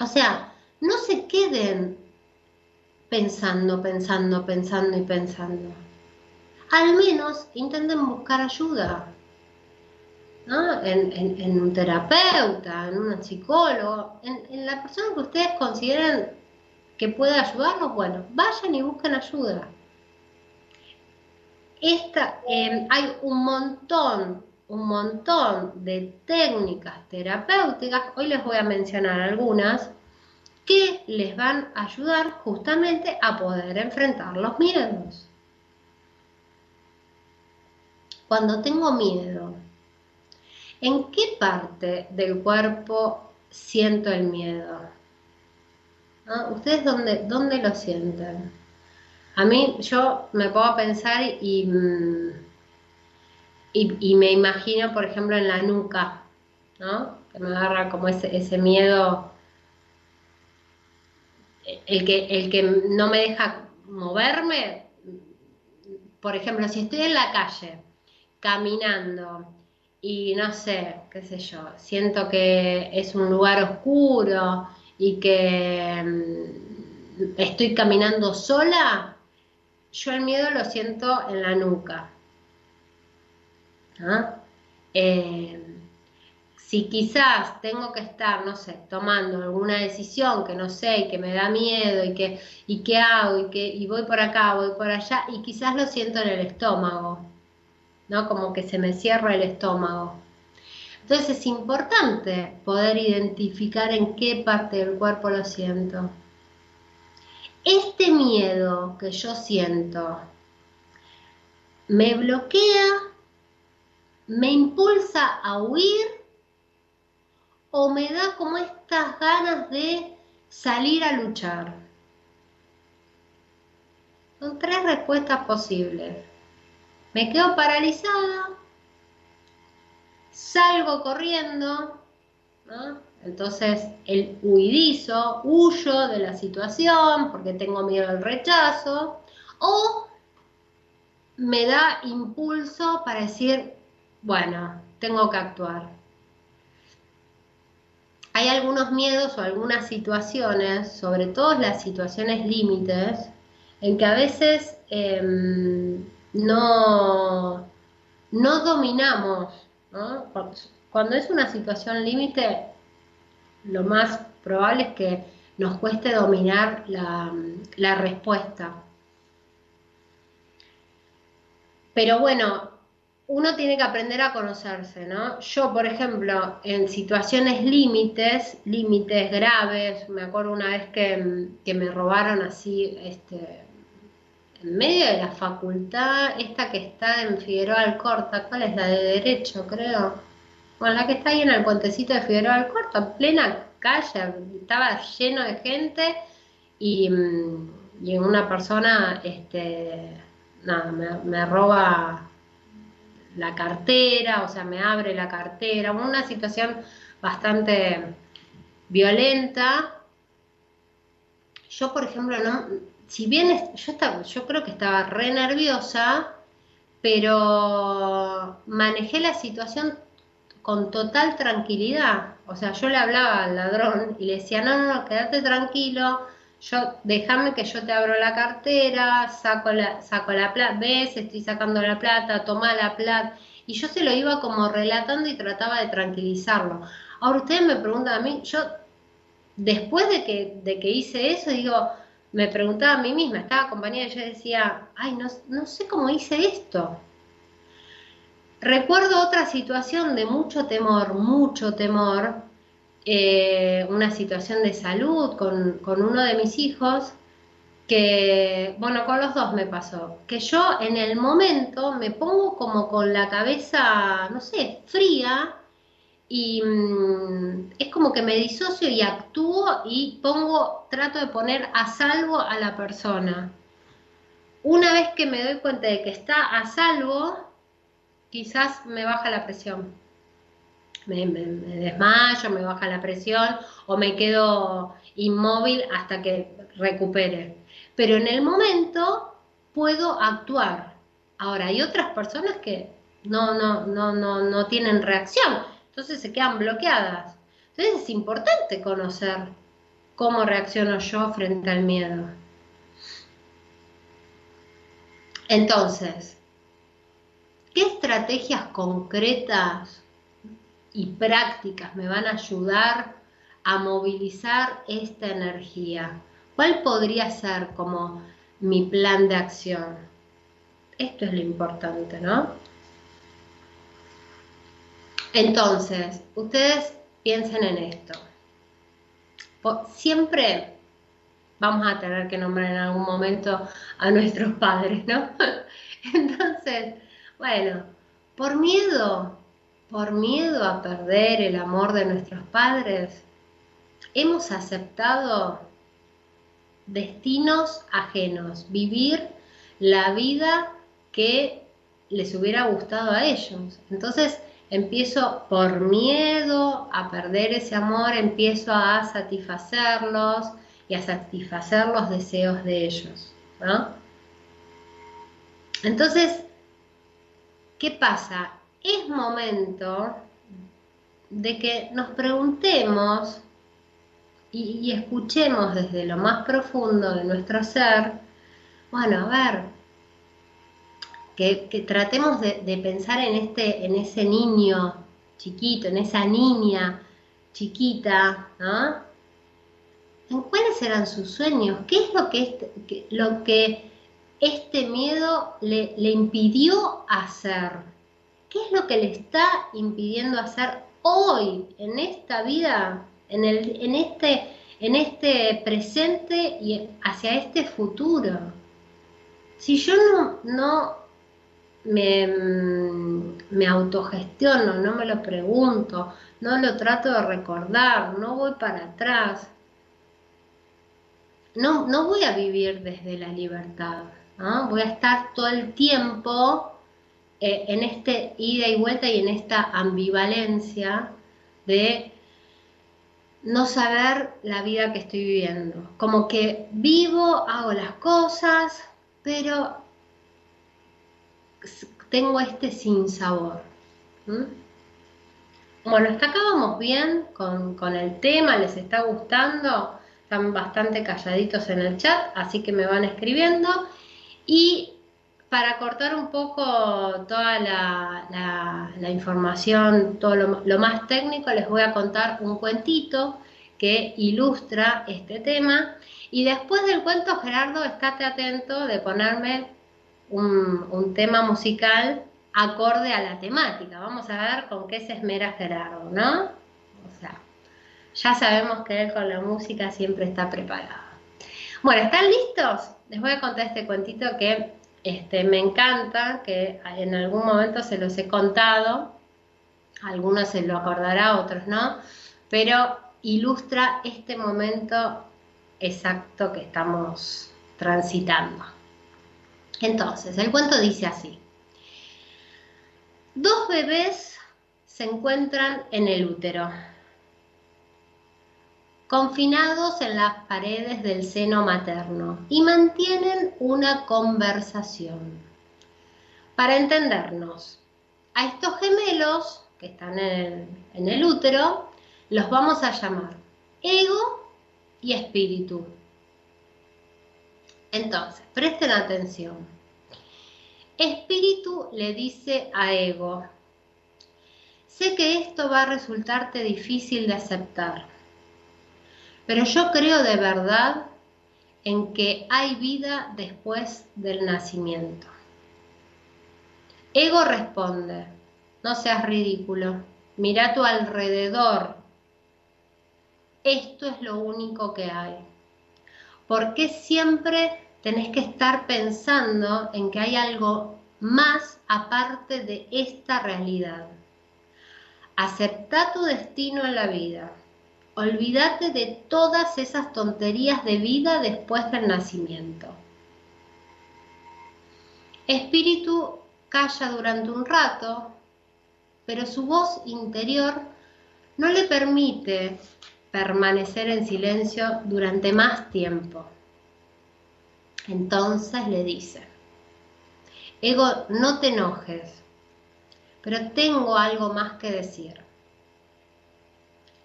O sea, no se queden pensando, pensando, pensando y pensando. Al menos intenten buscar ayuda. En, un terapeuta, en un psicólogo, en, en la persona que ustedes consideren que puede ayudarlos, bueno, vayan y busquen ayuda. Em, hay un montón, un montón de técnicas terapéuticas, hoy les voy a mencionar algunas, que les van a ayudar justamente a poder enfrentar los miedos. Cuando tengo miedo, ¿en qué parte del cuerpo siento el miedo? ¿Ah? ¿Ustedes dónde, dónde lo sienten? A mí, yo me puedo pensar mm, y, y, me imagino, por ejemplo, en la nuca, ¿no? Que me agarra como ese, ese miedo, el que, el que no me deja moverme. Por ejemplo, si estoy en la calle caminando y no sé, qué sé yo, siento que es un lugar oscuro y que mm, estoy caminando sola, yo el miedo lo siento en la nuca. Eh, si quizás tengo que estar, no sé, tomando alguna decisión que no sé y que me da miedo y que y hago y que y voy por acá, voy por allá y quizás lo siento en el estómago, ¿no? Como que se me cierra el estómago. Entonces es importante poder identificar en qué parte del cuerpo lo siento. Este miedo que yo siento me bloquea, me impulsa a huir o me da como estas ganas de salir a luchar? Son tres respuestas posibles. Me quedo paralizada, salgo corriendo, entonces el huidizo, huyo de la situación porque tengo miedo al rechazo, o me da impulso para decir, bueno, tengo que actuar hay algunos miedos o algunas situaciones, sobre todo las situaciones límites, en que a veces em, no, no dominamos. Cuando es una situación límite, lo más probable es que nos cueste dominar la, la respuesta. Pero bueno, uno tiene que aprender a conocerse, ¿no? Yo, por ejemplo, en situaciones límites, límites graves, me acuerdo una vez que, me robaron así, este, en medio de la facultad, esta que está en Figueroa Alcorta, ¿cuál es la de Derecho, creo? Bueno, la que está ahí en el puentecito de Figueroa Alcorta, plena calle, estaba lleno de gente y, y una persona, este, nada, me roba la cartera, o sea, me abre la cartera, una situación bastante violenta. Yo, por ejemplo, no, si bien yo, estaba, yo creo que estaba re nerviosa, pero manejé la situación con total tranquilidad. O sea, yo le hablaba al ladrón y le decía, no, no, no, quédate tranquilo, yo déjame que yo te abro la cartera, saco la, saco la plata, ves, estoy sacando la plata, toma la plata. Y yo se lo iba como relatando y trataba de tranquilizarlo. Ahora ustedes me preguntan a mí, yo después de que, de que hice eso, digo, me preguntaba a mí misma, estaba acompañada y yo decía, ay, no, no sé cómo hice esto. Recuerdo otra situación de mucho temor, mucho temor, eh, una situación de salud con, uno de mis hijos, que, bueno, con los dos me pasó, que yo en el momento me pongo como con la cabeza, no sé, fría, y mm, es como que me disocio y actúo y pongo, trato de poner a salvo a la persona. Una vez que me doy cuenta de que está a salvo, quizás me baja la presión me, desmayo, me baja la presión o me quedo inmóvil hasta que recupere. Pero en el momento puedo actuar. Ahora, hay otras personas que no, no, no, no, no tienen reacción, entonces se quedan bloqueadas. Entonces es importante conocer cómo reacciono yo frente al miedo. Entonces, ¿qué estrategias concretas y prácticas me van a ayudar a movilizar esta energía? ¿Cuál podría ser como mi plan de acción? Esto es lo importante, ¿no? Entonces, ustedes piensen en esto. Siempre vamos a tener que nombrar en algún momento a nuestros padres, ¿no? Entonces, bueno, por miedo por miedo a perder el amor de nuestros padres, hemos aceptado destinos ajenos, vivir la vida que les hubiera gustado a ellos. Entonces empiezo por miedo a perder ese amor, empiezo a satisfacerlos y a satisfacer los deseos de ellos. Entonces, ¿qué pasa? es momento de que nos preguntemos y, escuchemos desde lo más profundo de nuestro ser, bueno, a ver, que, tratemos de, pensar en, este, en ese niño chiquito, en esa niña chiquita, ¿no? en cuáles eran sus sueños, qué es lo que este, lo que este miedo le, impidió hacer, qué es lo que le está impidiendo hacer hoy, en esta vida, en, este, este presente y hacia este futuro. Si yo no, me, me autogestiono, no me lo pregunto, no lo trato de recordar, no voy para atrás, no, voy a vivir desde la libertad, voy a estar todo el tiempo eh, en este ida y vuelta y en esta ambivalencia de no saber la vida que estoy viviendo. Como que vivo, hago las cosas, pero tengo este sinsabor. Bueno, hasta acá vamos bien con el tema, ¿les está gustando? están bastante calladitos en el chat, así que me van escribiendo. Y para cortar un poco toda la, información, todo lo, más técnico, les voy a contar un cuentito que ilustra este tema. Y después del cuento, Gerardo, estate atento de ponerme un, un tema musical acorde a la temática. Vamos a ver con qué se esmera Gerardo, ¿no? O sea, ya sabemos que él con la música siempre está preparado. Bueno, ¿están listos? Les voy a contar este cuentito que este, me encanta, que en algún momento se los he contado, algunos se lo acordará, otros no, pero ilustra este momento exacto que estamos transitando. Entonces, el cuento dice así. Dos bebés se encuentran en el útero confinados en las paredes del seno materno y mantienen una conversación. Para entendernos, a estos gemelos que están en el, útero los vamos a llamar ego y espíritu. Entonces, presten atención. Espíritu le dice a ego, sé que esto va a resultarte difícil de aceptar pero yo creo de verdad en que hay vida después del nacimiento. Ego responde, no seas ridículo, mira tu alrededor. Esto es lo único que hay. ¿Por qué siempre tenés que estar pensando en que hay algo más aparte de esta realidad? Acepta tu destino en la vida Olvídate de todas esas tonterías de vida después del nacimiento. Espíritu calla durante un rato, pero su voz interior no le permite permanecer en silencio durante más tiempo. Entonces le dice, Ego, no te enojes, pero tengo algo más que decir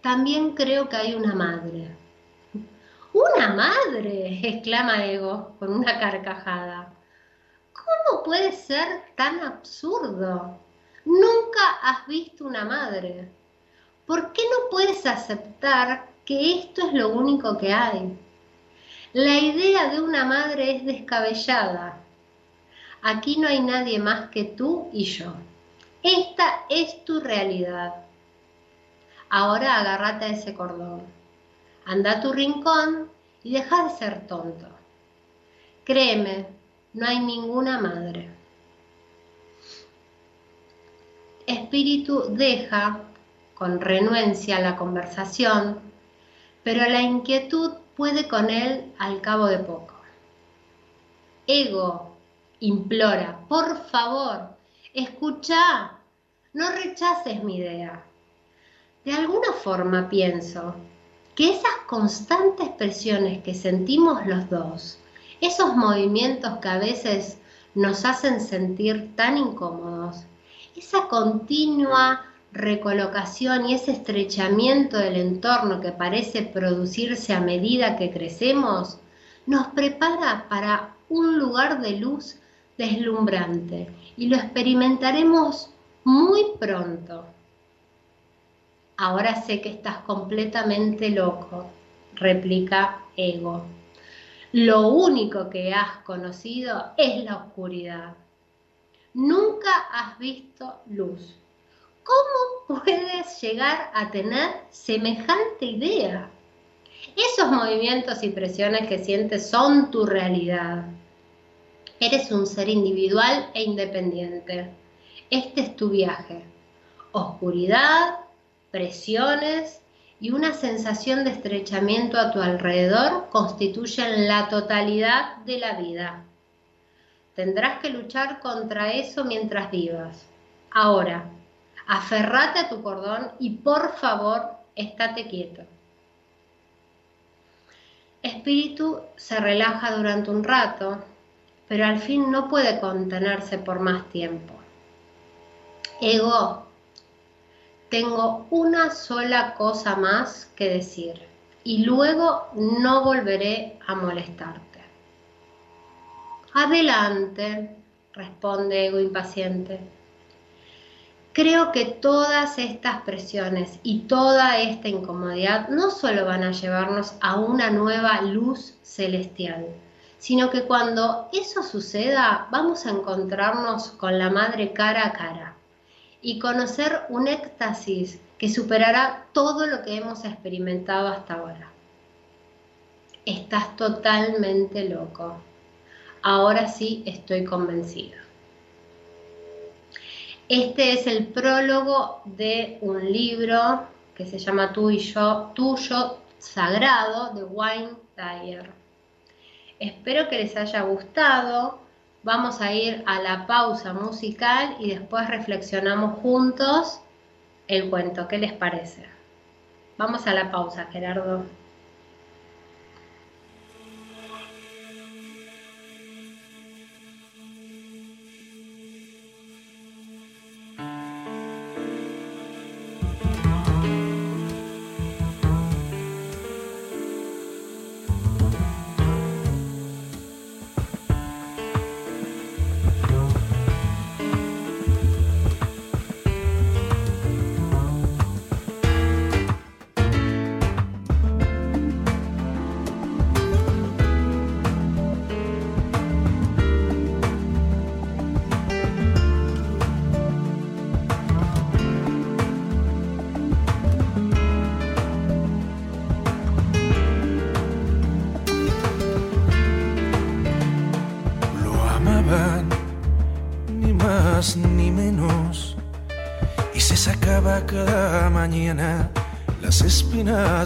también creo que hay una madre. ¿Una madre? exclama Ego con una carcajada. ¿Cómo puede ser tan absurdo? Nunca has visto una madre. ¿Por qué no puedes aceptar que esto es lo único que hay? La idea de una madre es descabellada. Aquí no hay nadie más que tú y yo. Esta es tu realidad. Ahora agárrate a ese cordón. Anda a tu rincón y deja de ser tonto. Créeme, no hay ninguna madre. Espíritu deja con renuencia la conversación, pero la inquietud puede con él al cabo de poco. Ego implora, por favor, escucha, no rechaces mi idea de alguna forma pienso que esas constantes presiones que sentimos los dos, esos movimientos que a veces nos hacen sentir tan incómodos, esa continua recolocación y ese estrechamiento del entorno que parece producirse a medida que crecemos, nos prepara para un lugar de luz deslumbrante y lo experimentaremos muy pronto. Ahora sé que estás completamente loco, replica Ego. Lo único que has conocido es la oscuridad. Nunca has visto luz. ¿Cómo puedes llegar a tener semejante idea? Esos movimientos y presiones que sientes son tu realidad. Eres un ser individual e independiente. Este es tu viaje. Oscuridad, presiones y una sensación de estrechamiento a tu alrededor constituyen la totalidad de la vida. Tendrás que luchar contra eso mientras vivas. Ahora, aferrate a tu cordón y por favor, estate quieto. Espíritu se relaja durante un rato, pero al fin no puede contenerse por más tiempo. Ego, tengo una sola cosa más que decir y luego no volveré a molestarte. Adelante, responde Ego impaciente. Creo que todas estas presiones y toda esta incomodidad no solo van a llevarnos a una nueva luz celestial, sino que cuando eso suceda vamos a encontrarnos con la Madre cara a cara y conocer un éxtasis que superará todo lo que hemos experimentado hasta ahora. Estás totalmente loco. Ahora sí estoy convencido. Este es el prólogo de un libro que se llama Tú y yo, Tuyo Sagrado de Wayne Dyer. Espero que les haya gustado. Vamos a ir a la pausa musical y después reflexionamos juntos el cuento. ¿Qué les parece? Vamos a la pausa, Gerardo.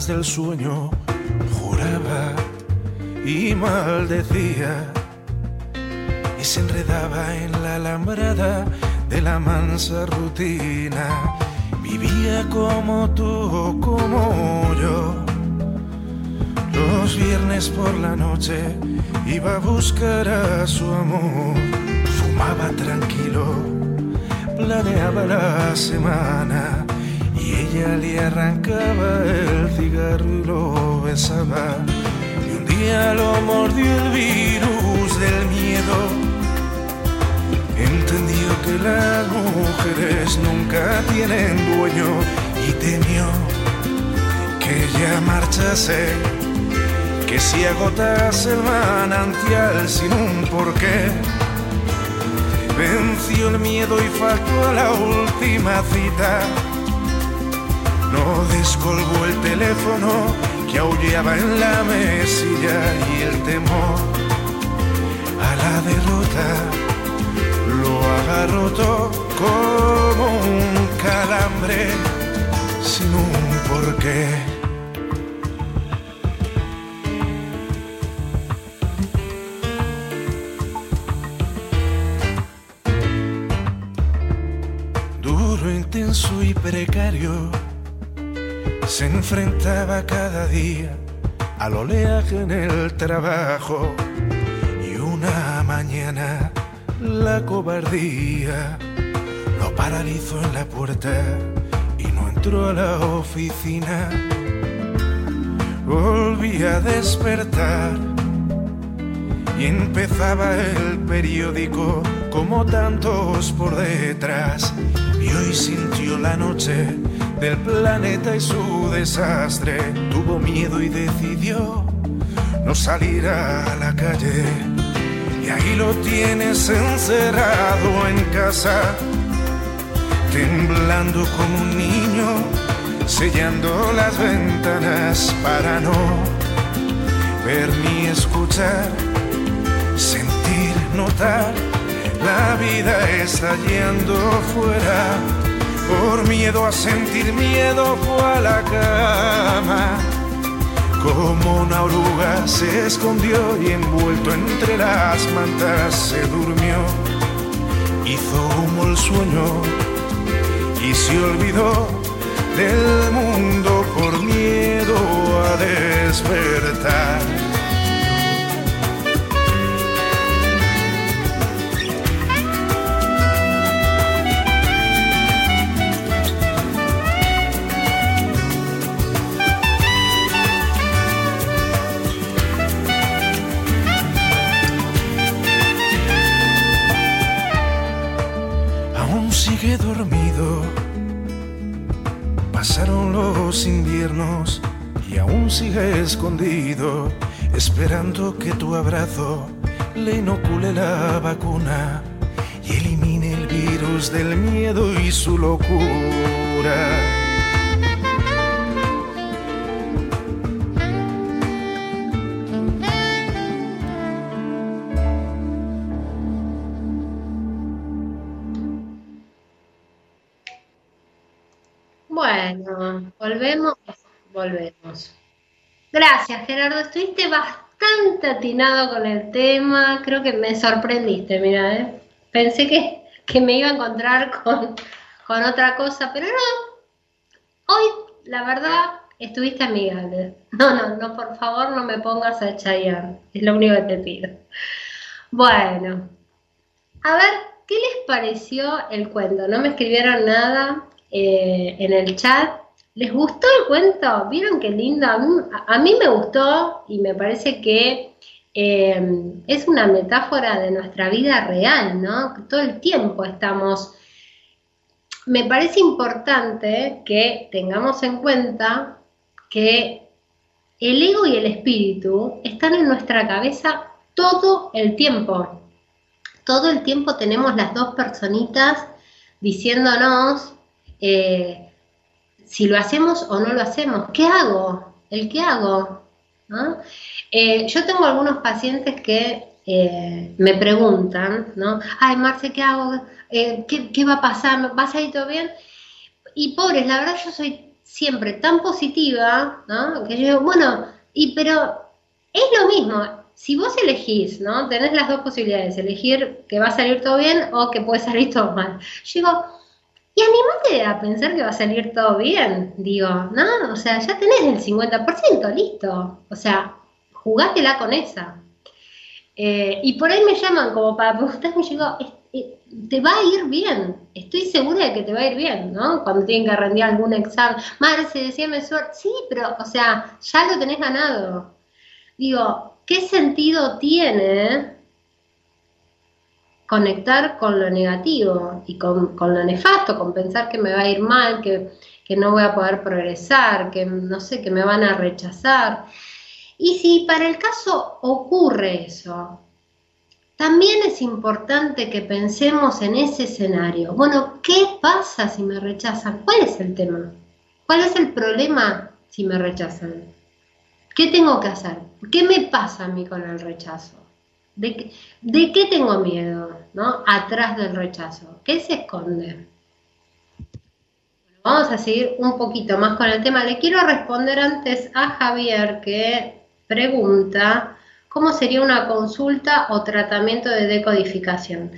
Del sueño, juraba y maldecía y se enredaba en la alambrada de la mansa rutina. Vivía como tú, como yo. Los viernes por la noche iba a buscar a su amor. Fumaba tranquilo, planeaba la semana ella le arrancaba el cigarro y lo besaba. Y un día lo mordió el virus del miedo. Entendió que las mujeres nunca tienen dueño y temió que ella marchase, que si agotase el manantial sin un porqué. Venció el miedo y faltó a la última cita no descolgó el teléfono que aullaba en la mesilla y el temor a la derrota lo agarró todo como un calambre sin un porqué. Duro, intenso y precario se enfrentaba cada día al oleaje en el trabajo y una mañana la cobardía lo paralizó en la puerta entró a la oficina, volví a despertar y empezaba el periódico como tantos por detrás. Y hoy sintió la noche del planeta y su desastre. Tuvo miedo y decidió no salir a la calle. Y ahí lo tienes encerrado en casa, temblando como un niño, sellando las ventanas para no ver ni escuchar, sentir, notar. La vida está yendo fuera, por miedo a sentir miedo fue a la cama como una oruga se escondió y envuelto entre las mantas se durmió. Hizo humo el sueño y se olvidó del mundo por miedo a despertar. Escondido, esperando que tu abrazo le inocule la vacuna y elimine el virus del miedo y su locura. Bueno, volvemos, volvemos. Gracias, Gerardo. Estuviste bastante atinado con el tema. Creo que me sorprendiste, mira, ¿eh? Pensé que, que, me iba a encontrar con, con otra cosa, pero no. Hoy, la verdad, estuviste amigable. No, no, no, por favor, no me pongas a chayar. Es lo único que te pido. Bueno, a ver, ¿qué les pareció el cuento? No me escribieron nada. Eh, en el chat. ¿Les gustó el cuento? ¿Vieron qué lindo? A mí, me gustó y me parece que eh, es una metáfora de nuestra vida real, ¿no? Todo el tiempo estamos... Me parece importante que tengamos en cuenta que el ego y el espíritu están en nuestra cabeza todo el tiempo. Todo el tiempo tenemos las dos personitas diciéndonos eh, si lo hacemos o no lo hacemos. ¿Qué hago? ¿El qué hago? Eh, yo tengo algunos pacientes que eh, me preguntan, ¿no? Ay, Marce, ¿qué hago? ¿qué, va a pasar? ¿Va a salir todo bien? Y pobres, la verdad yo soy siempre tan positiva, ¿no? Que yo digo, bueno, y pero es lo mismo. Si vos elegís, ¿no? Tenés las dos posibilidades, elegir que va a salir todo bien o que puede salir todo mal. Yo y animate a pensar que va a salir todo bien, digo, ¿no? O sea, ya tenés el 50%, listo. O sea, jugátela con esa. Eh, y por ahí me llaman como para preguntarme, y digo, eh, te va a ir bien, estoy segura de que te va a ir bien, ¿no? Cuando tienen que rendir algún examen. Madre, se decía me suerte. Sí, pero, o sea, ya lo tenés ganado. Digo, ¿qué sentido tiene conectar con lo negativo y con, lo nefasto, con pensar que me va a ir mal, que, no voy a poder progresar, que no sé, que me van a rechazar. Y si para el caso ocurre eso, también es importante que pensemos en ese escenario. Bueno, ¿qué pasa si me rechazan? ¿Cuál es el tema? ¿Cuál es el problema si me rechazan? ¿Qué tengo que hacer? ¿Qué me pasa a mí con el rechazo? ¿De, qué tengo miedo? ¿no? Atrás del rechazo. ¿Qué se esconde? vamos a seguir un poquito más con el tema. Le quiero responder antes a Javier que pregunta cómo sería una consulta o tratamiento de decodificación.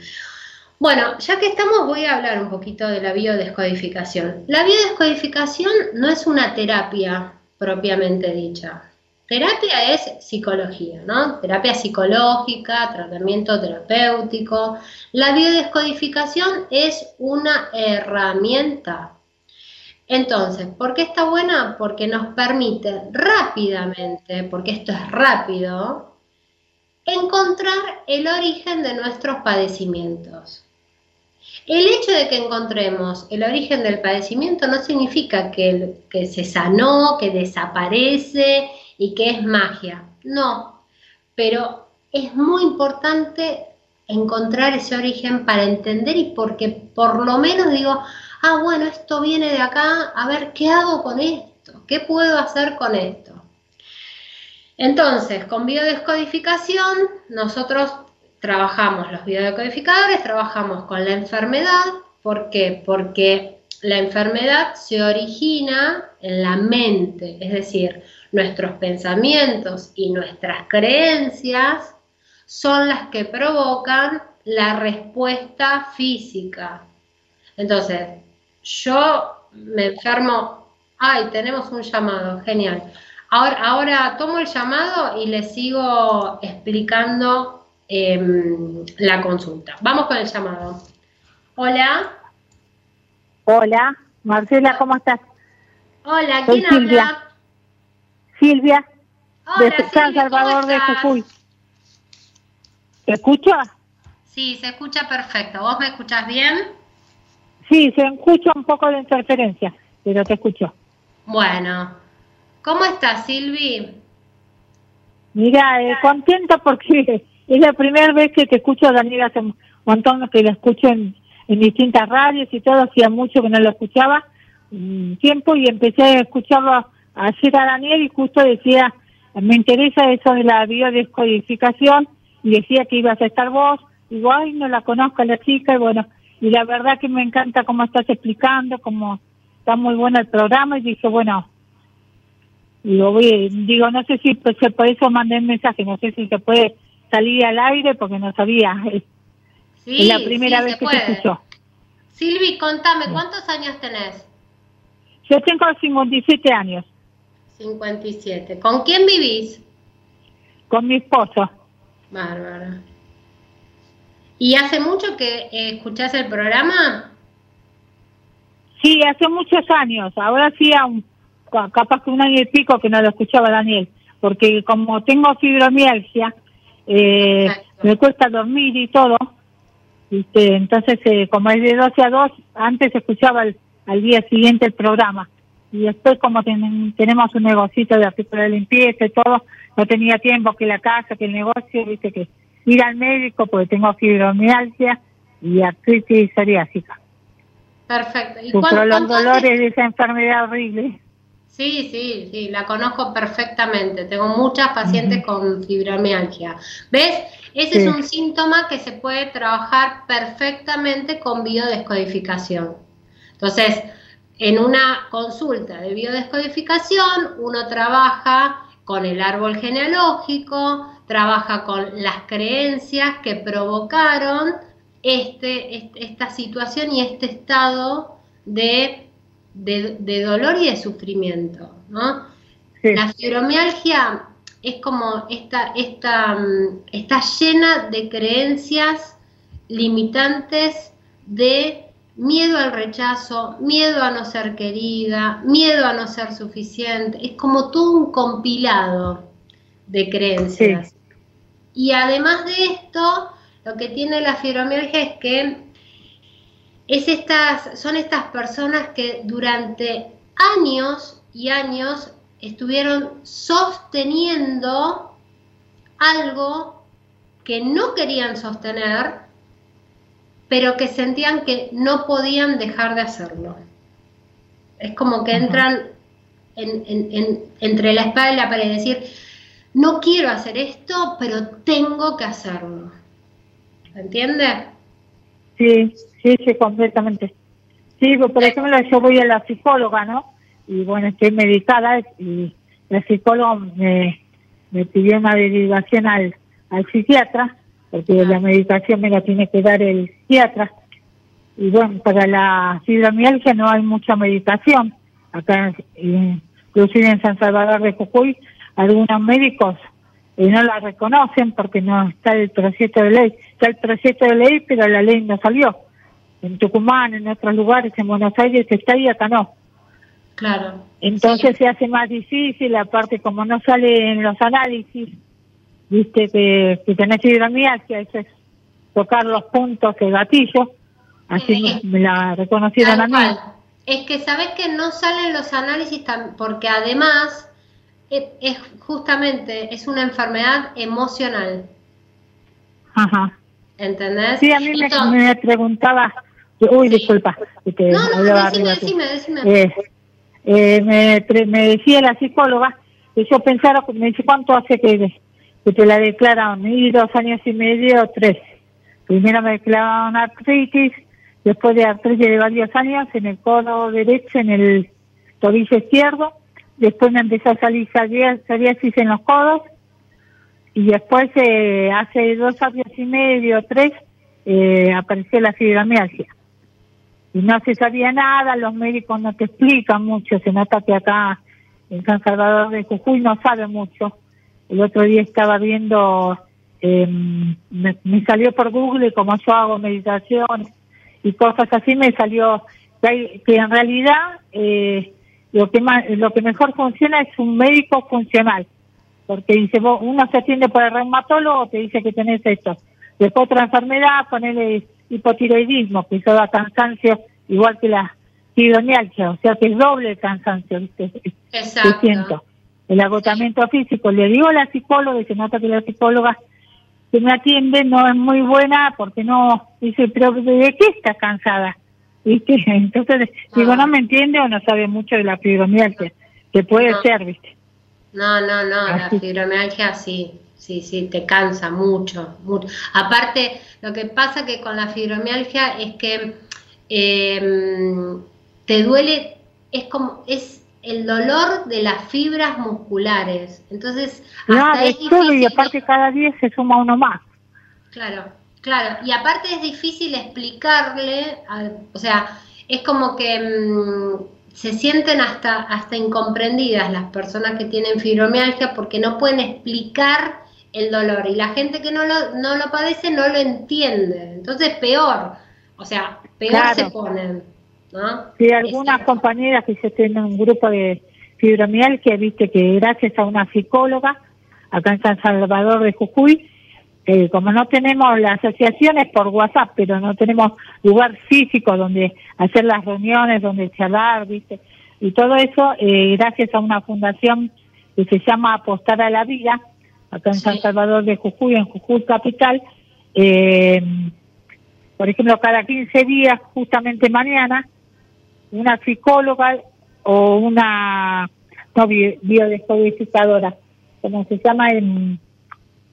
Bueno, ya que estamos voy a hablar un poquito de la biodescodificación. La biodescodificación no es una terapia propiamente dicha. Terapia es psicología, ¿no? Terapia psicológica, tratamiento terapéutico. La biodescodificación es una herramienta. Entonces, ¿por qué está buena? Porque nos permite rápidamente, porque esto es rápido, encontrar el origen de nuestros padecimientos. El hecho de que encontremos el origen del padecimiento no significa que, se sanó, que desaparece y que es magia. No, pero es muy importante encontrar ese origen para entender y porque por lo menos digo, ah, bueno, esto viene de acá, a ver, ¿qué hago con esto? ¿Qué puedo hacer con esto? Entonces, con biodescodificación, nosotros trabajamos, los biodescodificadores, trabajamos con la enfermedad. ¿Por qué? Porque la enfermedad se origina en la mente, es decir, nuestros pensamientos y nuestras creencias son las que provocan la respuesta física. Entonces, yo me enfermo, ay, tenemos un llamado, genial. Ahora, ahora tomo el llamado y le sigo explicando em, la consulta. Vamos con el llamado. Hola. Hola, Marcela, ¿cómo estás? Hola, ¿quién habla? Silvia, de San Salvador de Jujuy. ¿Se escucha? Sí, se escucha perfecto. ¿Vos me escuchás bien? Sí, se escucha un poco de interferencia, pero te escucho. Bueno, ¿cómo estás, Silvi? Mira, eh, contenta porque es la primera vez que te escucho, Daniel, hace un montón que lo escucho en, distintas radios y todo, hacía mucho que no lo escuchaba, un tiempo, y empecé a escucharlo ayer a Daniel y justo decía, me interesa eso de la biodescodificación, y decía que ibas a estar vos, digo, ay, no la conozco a la chica, y bueno, y la verdad que me encanta cómo estás explicando, cómo está muy bueno el programa y dije, bueno, digo, digo no sé si pues, por eso mandé el mensaje, no sé si se puede salir al aire porque no sabía. Sí, es la primera vez que te escucho. Silvi, contame, ¿cuántos años tenés? Yo tengo 57 años. 57. ¿Con quién vivís? Con mi esposo. Bárbara. ¿Y hace mucho que eh, escuchás el programa? Sí, hace muchos años. Ahora sí, un, capaz que un año y pico que no lo escuchaba Daniel. Porque como tengo fibromialgia, eh, me cuesta dormir y todo. Entonces, eh, como es de 12 a 2, antes escuchaba al día siguiente el programa. Y después, como tenemos un negocito de artículos de limpieza y todo, no tenía tiempo que la casa, que el negocio, viste que ir al médico porque tengo fibromialgia y artritis psoriásica. Perfecto. ¿Y los dolores de esa enfermedad horrible. Sí, sí, sí, la conozco perfectamente. Tengo muchas pacientes con fibromialgia. ¿Ves? Ese es un síntoma que se puede trabajar perfectamente con biodescodificación. Entonces, en una consulta de biodescodificación, uno trabaja con el árbol genealógico, trabaja con las creencias que provocaron este, esta situación y este estado de, de, dolor y de sufrimiento. ¿no? La fibromialgia es como esta, esta, mm, está llena de creencias limitantes de miedo al rechazo, miedo a no ser querida, miedo a no ser suficiente. Es como todo un compilado de creencias. Y además de esto, lo que tiene la fibromialgia es que es estas, son estas personas que durante años y años estuvieron sosteniendo algo que no querían sostener, pero que sentían que no podían dejar de hacerlo. Es como que entran entre la espada y la pared, es decir, no quiero hacer esto, pero tengo que hacerlo. ¿Entiende? Sí, sí, sí, completamente. Sí, pues, por ejemplo, yo voy a la psicóloga, ¿no? Y bueno, estoy medicada y la psicóloga me, pidió una derivación al, al psiquiatra, porque la medicación me la tiene que dar el psiquiatra. Y bueno, para la fibromialgia no hay mucha medicación. Acá, inclusive en San Salvador de Jujuy, algunos médicos y no la reconocen porque no está el proyecto de ley. Está el proyecto de ley, pero la ley no salió. En Tucumán, en otros lugares, en Buenos Aires está y acá no. Claro. Entonces se hace más difícil, aparte como no sale en los análisis, viste que, que tenés fibromialgia, eso es tocar los puntos de gatillo, así Eh, me la reconocieron a mí. Es que sabes que no salen los análisis porque además es justamente es una enfermedad emocional, Ajá. ¿entendés? Sí, a mí me, Entonces- me preguntaba, uy, Sí. disculpa, que no, no, decime, decime, decime. Eh, eh, me, me decía la psicóloga que yo pensara, me dice, ¿cuánto hace que, que te la declararon? Y dos años y medio, tres. Primero me declararon artritis, después de artritis de varios años en el codo derecho, en el tobillo izquierdo, después me empezó a salir psorias- psoriasis en los codos, y después eh, hace dos años y medio, tres, eh, apareció la fibromialgia y no se sabía nada, los médicos no te explican mucho, se nota que acá en San Salvador de Jujuy no sabe mucho. El otro día estaba viendo, eh, me, me salió por Google, como yo hago meditación y cosas así, me salió que, hay- que en realidad eh, lo que más, lo que mejor funciona es un médico funcional, porque dice, vos, uno se atiende por el reumatólogo, te dice que tenés esto. Después otra enfermedad, ponerle hipotiroidismo, que eso da cansancio, igual que la fibromialgia, o sea que es doble el cansancio, ¿viste? Que Exacto. siento. El agotamiento físico. Le digo a la psicóloga, y se nota que la psicóloga que me atiende no es muy buena porque no, dice, pero ¿de qué está cansada? ¿Viste? Entonces, digo, Ah. no me entiende o no sabe mucho de la fibromialgia, que puede No. ser, ¿viste? No, no, no, la fibromialgia sí, sí, sí, te cansa mucho, mucho. Aparte, lo que pasa que con la fibromialgia es que eh, te duele, es como, es el dolor de las fibras musculares. Entonces, No, hasta de es y difícil, aparte cada día se suma uno más. claro, claro, y aparte es difícil explicarle, o sea, es como que mm, se sienten hasta, hasta incomprendidas las personas que tienen fibromialgia porque no pueden explicar el dolor y la gente que no lo, no lo padece no lo entiende. Entonces peor, o sea, peor Claro. se ponen, ¿no? Sí, algunas Es- compañeras que yo tengo un grupo de fibromialgia, viste que gracias a una psicóloga acá en San Salvador de Jujuy, eh, como no tenemos las asociaciones por WhatsApp, pero no tenemos lugar físico donde hacer las reuniones, donde charlar, viste, y todo eso, eh, gracias a una fundación que se llama Apostar a la Vida, acá en Sí. San Salvador de Jujuy, en Jujuy Capital, eh, por ejemplo, cada 15 días, justamente mañana, una psicóloga o una no, bi- biodescodificadora, como se llama en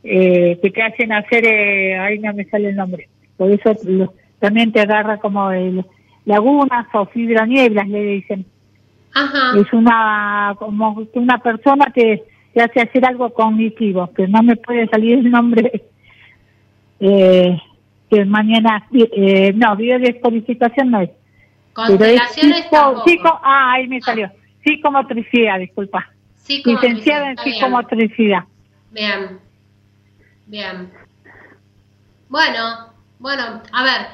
eh, que te hacen hacer, eh, ahí no me sale el nombre, por eso lo- también te agarra como el, lagunas o fibronieblas, le dicen. Ajá, Es una, como que una persona te, te hace hacer algo cognitivo, que no me puede salir el nombre, eh, que mañana, eh, no, biodescodificación no es. Constelaciones psico- psico- ah, ahí me salió. Psicomotricidad, disculpa. Psicomotricidad, Licenciada en psicomotricidad. Bien, bien. Bueno, bueno, a ver,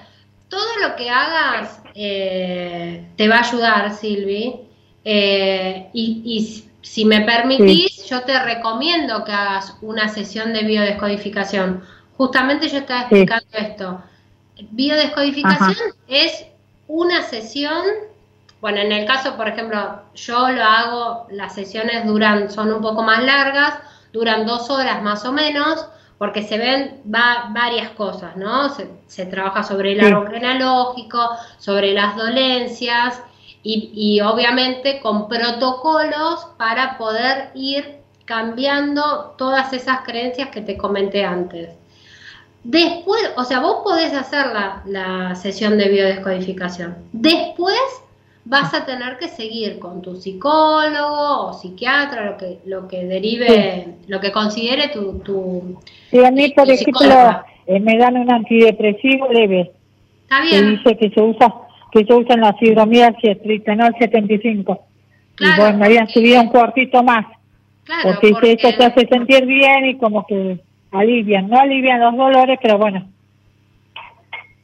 todo lo que hagas eh, te va a ayudar, Silvi. Eh, y, y si- me permitís, yo te recomiendo que hagas una sesión de biodescodificación. Justamente yo estaba Sí. explicando esto. Biodescodificación es una sesión, bueno, en el caso, por ejemplo, yo lo hago, las sesiones duran, son un poco más largas, duran dos horas más o menos, porque se ven va- varias cosas, ¿no? Se, se trabaja sobre el Sí. árbol genealógico, sobre las dolencias y, y obviamente con protocolos para poder ir cambiando todas esas creencias que te comenté antes. Después, o sea, vos podés hacer la, la sesión de biodescodificación. Después vas a tener que seguir con tu psicólogo o psiquiatra, lo que, lo que derive, lo que considere tu, tu... Y a mí, por ejemplo, eh, me dan un antidepresivo leve, Está que bien, dice que se usa que se usa en la fibromialgia, tritanol 75. Claro, y bueno, me habían subido un cuartito más, claro, porque dice, porque- esto te hace sentir bien y como que alivian, no alivian los dolores, pero bueno,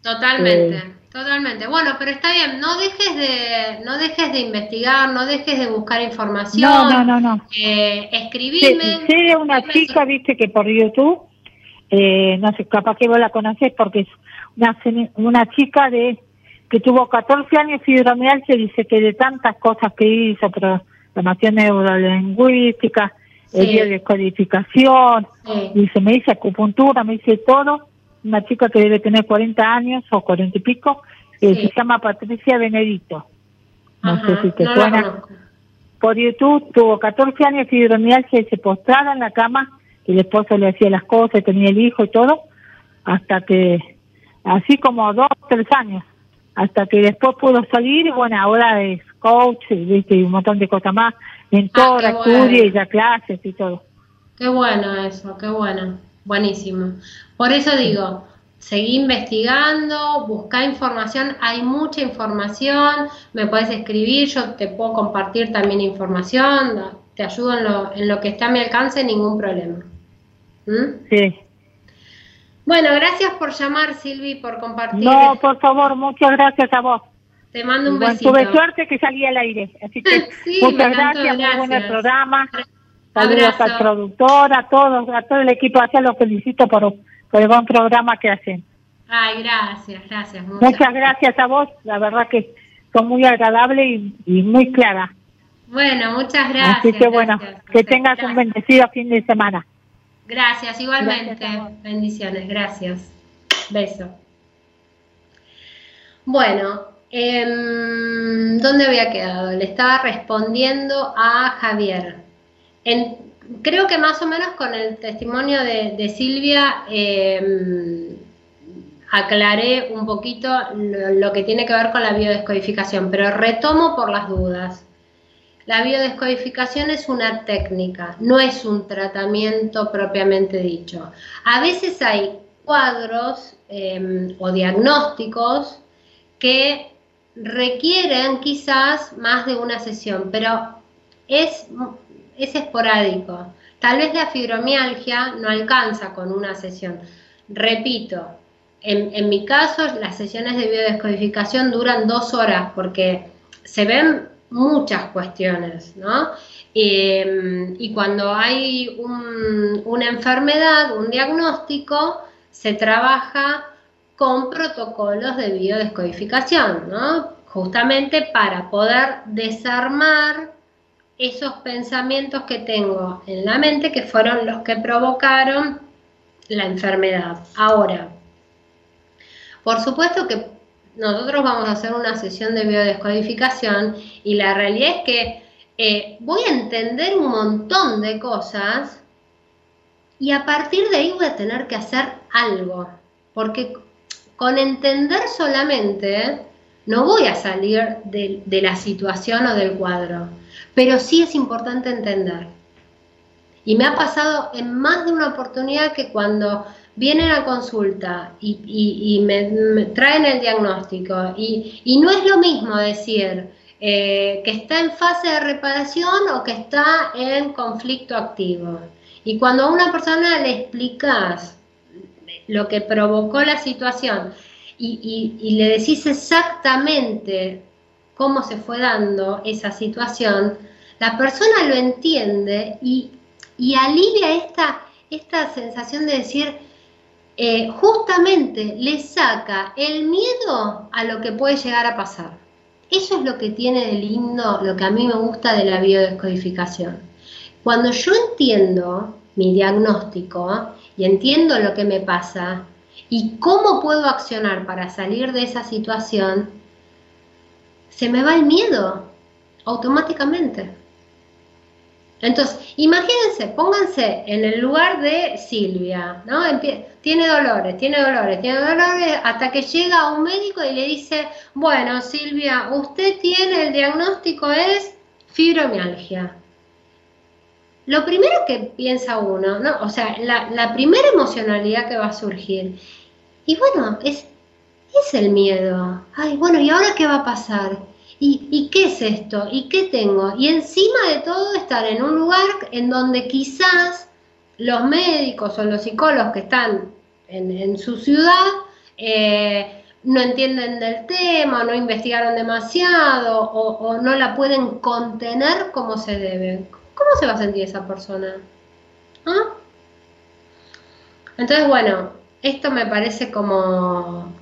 Totalmente, Eh, Totalmente. Bueno, pero está bien, no dejes de, no dejes de investigar, no dejes de buscar información. No, no, no, no. Eh, escribirme. Sé, de una chica, viste, que por YouTube, eh, no sé, capaz que vos la conocés porque es una, una chica de que tuvo 14 años fibromialgia dice que de tantas cosas que hizo, programación neurolingüística, sí. descodificación, sí. se me dice acupuntura, me dice todo, una chica que debe tener 40 años o 40 y pico, eh, se llama Patricia Benedito. No sé si te suena. Por YouTube tuvo 14 años de fibromialgia y se postraba en la cama y el esposo le hacía las cosas, tenía el hijo y todo, hasta que, así como dos, tres años, hasta que después pudo salir y bueno, ahora es coach ¿viste? y un montón de cosas más, mentora, ah, estudia y da clases y todo. Qué bueno eso, qué bueno, buenísimo. Por eso digo, seguí investigando, busca información, hay mucha información, me puedes escribir, yo te puedo compartir también información, te ayudo en lo, en lo que está a mi alcance, ningún problema. ¿Mm? Sí. Bueno, gracias por llamar, Silvi, por compartir. No, por favor, muchas gracias a vos. Te mando un bueno, besito. Tuve suerte que salí al aire, así que sí, muchas gracias, muy buen programa. Saludos Abrazo. al productor, a todos, a todo el equipo, a los felicito por, por el buen programa que hacen. Ay, gracias, gracias. Muchas, muchas gracias a vos, la verdad que son muy agradables y, y muy claras. Bueno, muchas gracias. Así que bueno, gracias, que tengas gracias. un bendecido fin de semana. Gracias, igualmente. Gracias Bendiciones, gracias. Beso. Bueno, eh, ¿dónde había quedado? Le estaba respondiendo a Javier. Creo que más o menos con el testimonio de, Silvia eh, aclaré un poquito lo, que tiene que ver con la biodescodificación, pero retomo por las dudas. La biodescodificación es una técnica, no es un tratamiento propiamente dicho. A veces hay cuadros eh, o diagnósticos que requieren quizás más de una sesión, pero es, es esporádico. Tal vez la fibromialgia no alcanza con una sesión. Repito, en, en mi caso las sesiones de biodescodificación duran dos horas porque se ven muchas cuestiones, ¿no? Eh, y cuando hay un, una enfermedad, un diagnóstico, se trabaja con protocolos de biodescodificación, ¿no? Justamente para poder desarmar esos pensamientos que tengo en la mente que fueron los que provocaron la enfermedad. Ahora, por supuesto que nosotros vamos a hacer una sesión de biodescodificación y la realidad es que eh, voy a entender un montón de cosas y a partir de ahí voy a tener que hacer algo, porque con entender solamente no voy a salir de, la situación o del cuadro, pero sí es importante entender. Y me ha pasado en más de una oportunidad que cuando vienen a consulta y, me, traen el diagnóstico y, y, no es lo mismo decir eh, que está en fase de reparación o que está en conflicto activo. Y cuando a una persona le explicas lo que provocó la situación y, le decís exactamente cómo se fue dando esa situación, la persona lo entiende y, alivia esta, esta sensación de decir, eh, justamente le saca el miedo a lo que puede llegar a pasar. Eso es lo que tiene de lindo, lo que a mí me gusta de la biodescodificación. Cuando yo entiendo mi diagnóstico y entiendo lo que me pasa y cómo puedo accionar para salir de esa situación, se me va el miedo automáticamente. Entonces, imagínense, pónganse en el lugar de Silvia, ¿no? tiene dolores, tiene dolores, tiene dolores, hasta que llega a un médico y le dice, bueno, Silvia, usted tiene el diagnóstico es fibromialgia. Lo primero que piensa uno, ¿no? O sea, la, la primera emocionalidad que va a surgir, y bueno, es, es el miedo. Ay, bueno, ¿y ahora qué va a pasar? ¿Y, ¿Y, qué es esto? ¿Y qué tengo? Y encima de todo estar en un lugar en donde quizás los médicos o los psicólogos que están en, su ciudad eh, no entienden del tema, no investigaron demasiado o, no la pueden contener como se debe. ¿Cómo se va a sentir esa persona? ¿Ah? Entonces, bueno, esto me parece como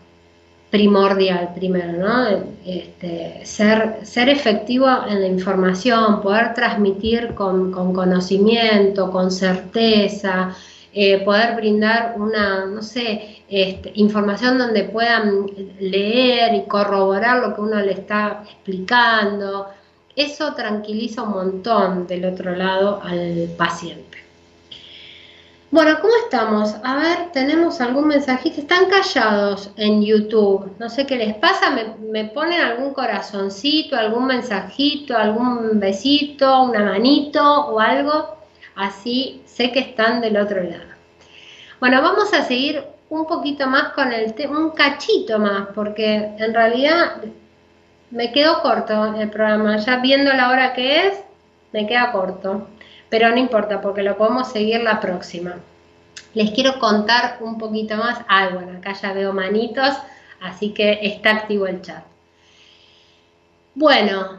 primordial primero, ¿no? Este, ser, ser efectivo en la información, poder transmitir con, conocimiento, con certeza, eh, poder brindar una, no sé, este, información donde puedan leer y corroborar lo que uno le está explicando. Eso tranquiliza un montón del otro lado al paciente. Bueno, ¿cómo estamos? A ver, tenemos algún mensajito. Están callados en YouTube. No sé qué les pasa. Me, ponen algún corazoncito, algún mensajito, algún besito, una manito o algo. Así sé que están del otro lado. Bueno, vamos a seguir un poquito más con el tema, un cachito más, porque en realidad me quedó corto el programa. Ya viendo la hora que es, me queda corto pero no importa porque lo podemos seguir la próxima. Les quiero contar un poquito más. Ah, bueno, acá ya veo manitos, así que está activo el chat. Bueno,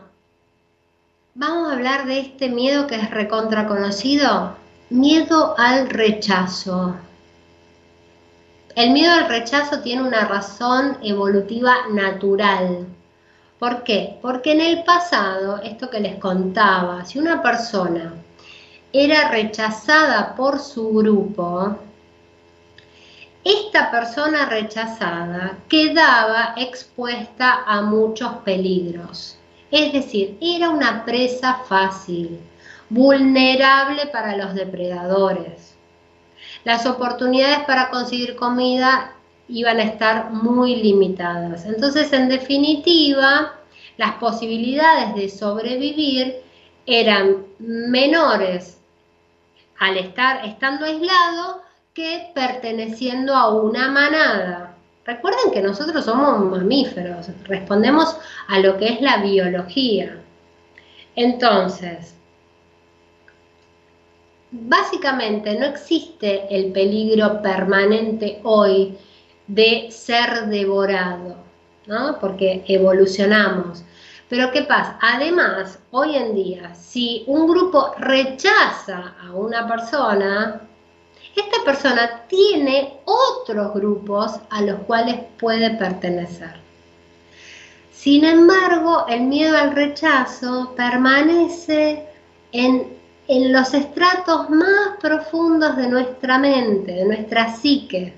vamos a hablar de este miedo que es recontra conocido. Miedo al rechazo. El miedo al rechazo tiene una razón evolutiva natural. ¿Por qué? Porque en el pasado, esto que les contaba, si una persona era rechazada por su grupo, esta persona rechazada quedaba expuesta a muchos peligros. Es decir, era una presa fácil, vulnerable para los depredadores. Las oportunidades para conseguir comida iban a estar muy limitadas. Entonces, en definitiva, las posibilidades de sobrevivir eran menores al estar estando aislado que perteneciendo a una manada. Recuerden que nosotros somos mamíferos, respondemos a lo que es la biología. Entonces, básicamente no existe el peligro permanente hoy de ser devorado, ¿no? Porque evolucionamos. Pero ¿qué pasa? Además, hoy en día, si un grupo rechaza a una persona, esta persona tiene otros grupos a los cuales puede pertenecer. Sin embargo, el miedo al rechazo permanece en, en los estratos más profundos de nuestra mente, de nuestra psique.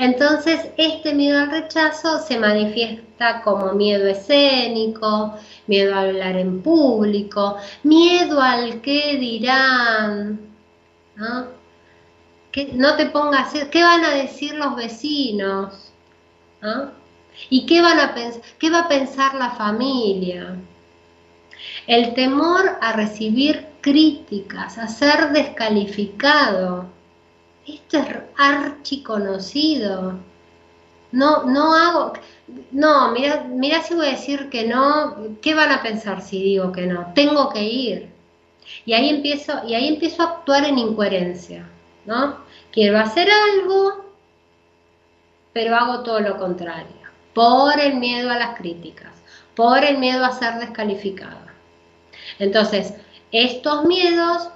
Entonces, este miedo al rechazo se manifiesta como miedo escénico, miedo a hablar en público, miedo al qué dirán, ¿no? Que no te pongas, ¿qué van a decir los vecinos? ¿Y qué, van a qué va a pensar la familia? El temor a recibir críticas, a ser descalificado esto es archiconocido. No, no hago, no, mira, mira si voy a decir que no, ¿qué van a pensar si digo que no? Tengo que ir. Y ahí empiezo, y ahí empiezo a actuar en incoherencia, ¿no? Quiero hacer algo, pero hago todo lo contrario, por el miedo a las críticas, por el miedo a ser descalificada. Entonces, estos miedos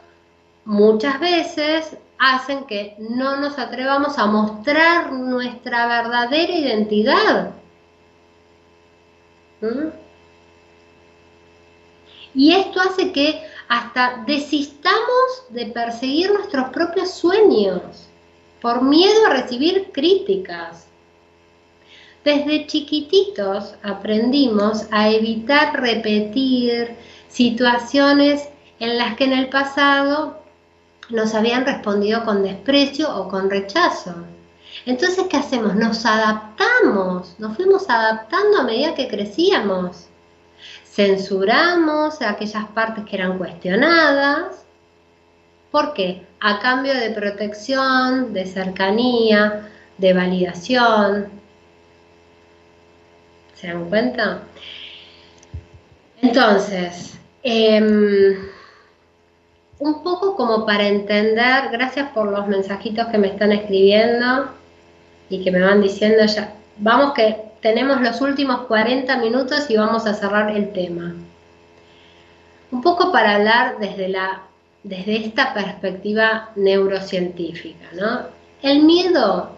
muchas veces hacen que no nos atrevamos a mostrar nuestra verdadera identidad. ¿Mm? Y esto hace que hasta desistamos de perseguir nuestros propios sueños por miedo a recibir críticas. Desde chiquititos aprendimos a evitar repetir situaciones en las que en el pasado nos habían respondido con desprecio o con rechazo. Entonces, ¿qué hacemos? Nos adaptamos, nos fuimos adaptando a medida que crecíamos. Censuramos aquellas partes que eran cuestionadas. ¿Por qué? A cambio de protección, de cercanía, de validación. ¿Se dan cuenta? Entonces, eh, un poco como para entender, gracias por los mensajitos que me están escribiendo y que me van diciendo, ya vamos que tenemos los últimos 40 minutos y vamos a cerrar el tema. Un poco para hablar desde, la, desde esta perspectiva neurocientífica, ¿no? El miedo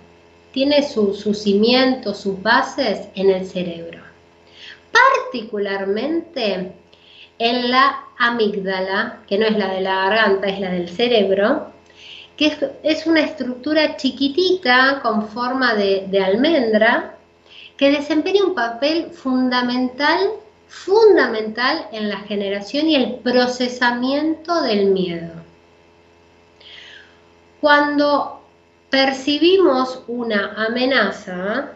tiene sus cimientos, sus bases en el cerebro, particularmente en la amígdala, que no es la de la garganta, es la del cerebro, que es, una estructura chiquitita con forma de, de almendra que desempeña un papel fundamental, fundamental en la generación y el procesamiento del miedo. Cuando percibimos una amenaza,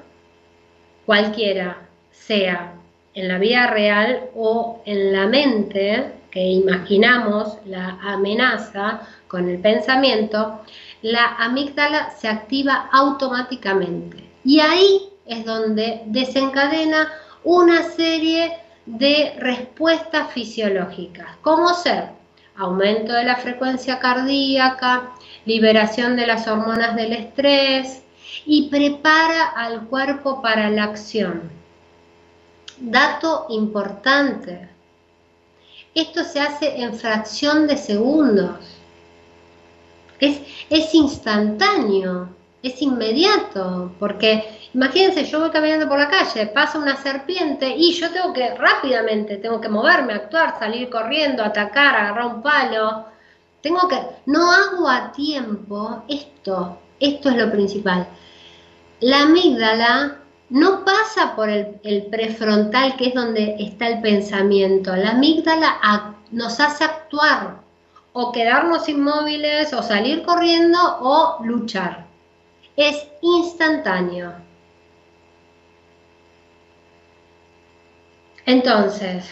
cualquiera sea en la vida real o en la mente, que imaginamos la amenaza con el pensamiento, la amígdala se activa automáticamente. Y ahí es donde desencadena una serie de respuestas fisiológicas, como ser aumento de la frecuencia cardíaca, liberación de las hormonas del estrés y prepara al cuerpo para la acción. Dato importante, esto se hace en fracción de segundos. Es, es instantáneo, es inmediato, porque imagínense, yo voy caminando por la calle, pasa una serpiente y yo tengo que rápidamente, tengo que moverme, actuar, salir corriendo, atacar, agarrar un palo. Tengo que, no hago a tiempo esto, esto es lo principal. La amígdala no pasa por el, prefrontal, que es donde está el pensamiento. La amígdala nos hace actuar, o quedarnos inmóviles, o salir corriendo, o luchar. Es instantáneo. Entonces,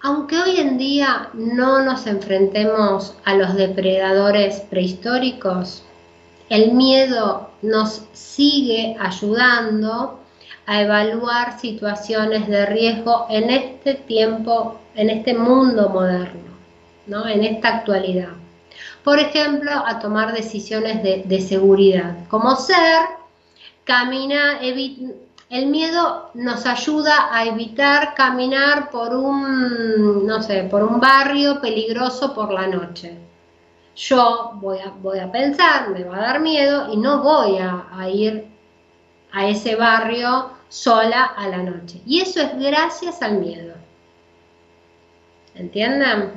aunque hoy en día no nos enfrentemos a los depredadores prehistóricos, el miedo nos sigue ayudando a evaluar situaciones de riesgo en este tiempo, en este mundo moderno, ¿no? en esta actualidad. Por ejemplo, a tomar decisiones de, seguridad, como ser, camina, el miedo nos ayuda a evitar caminar por un, no sé, por un barrio peligroso por la noche yo voy a, voy a pensar, me va a dar miedo y no voy a, ir a ese barrio sola a la noche. Y eso es gracias al miedo. ¿Entienden?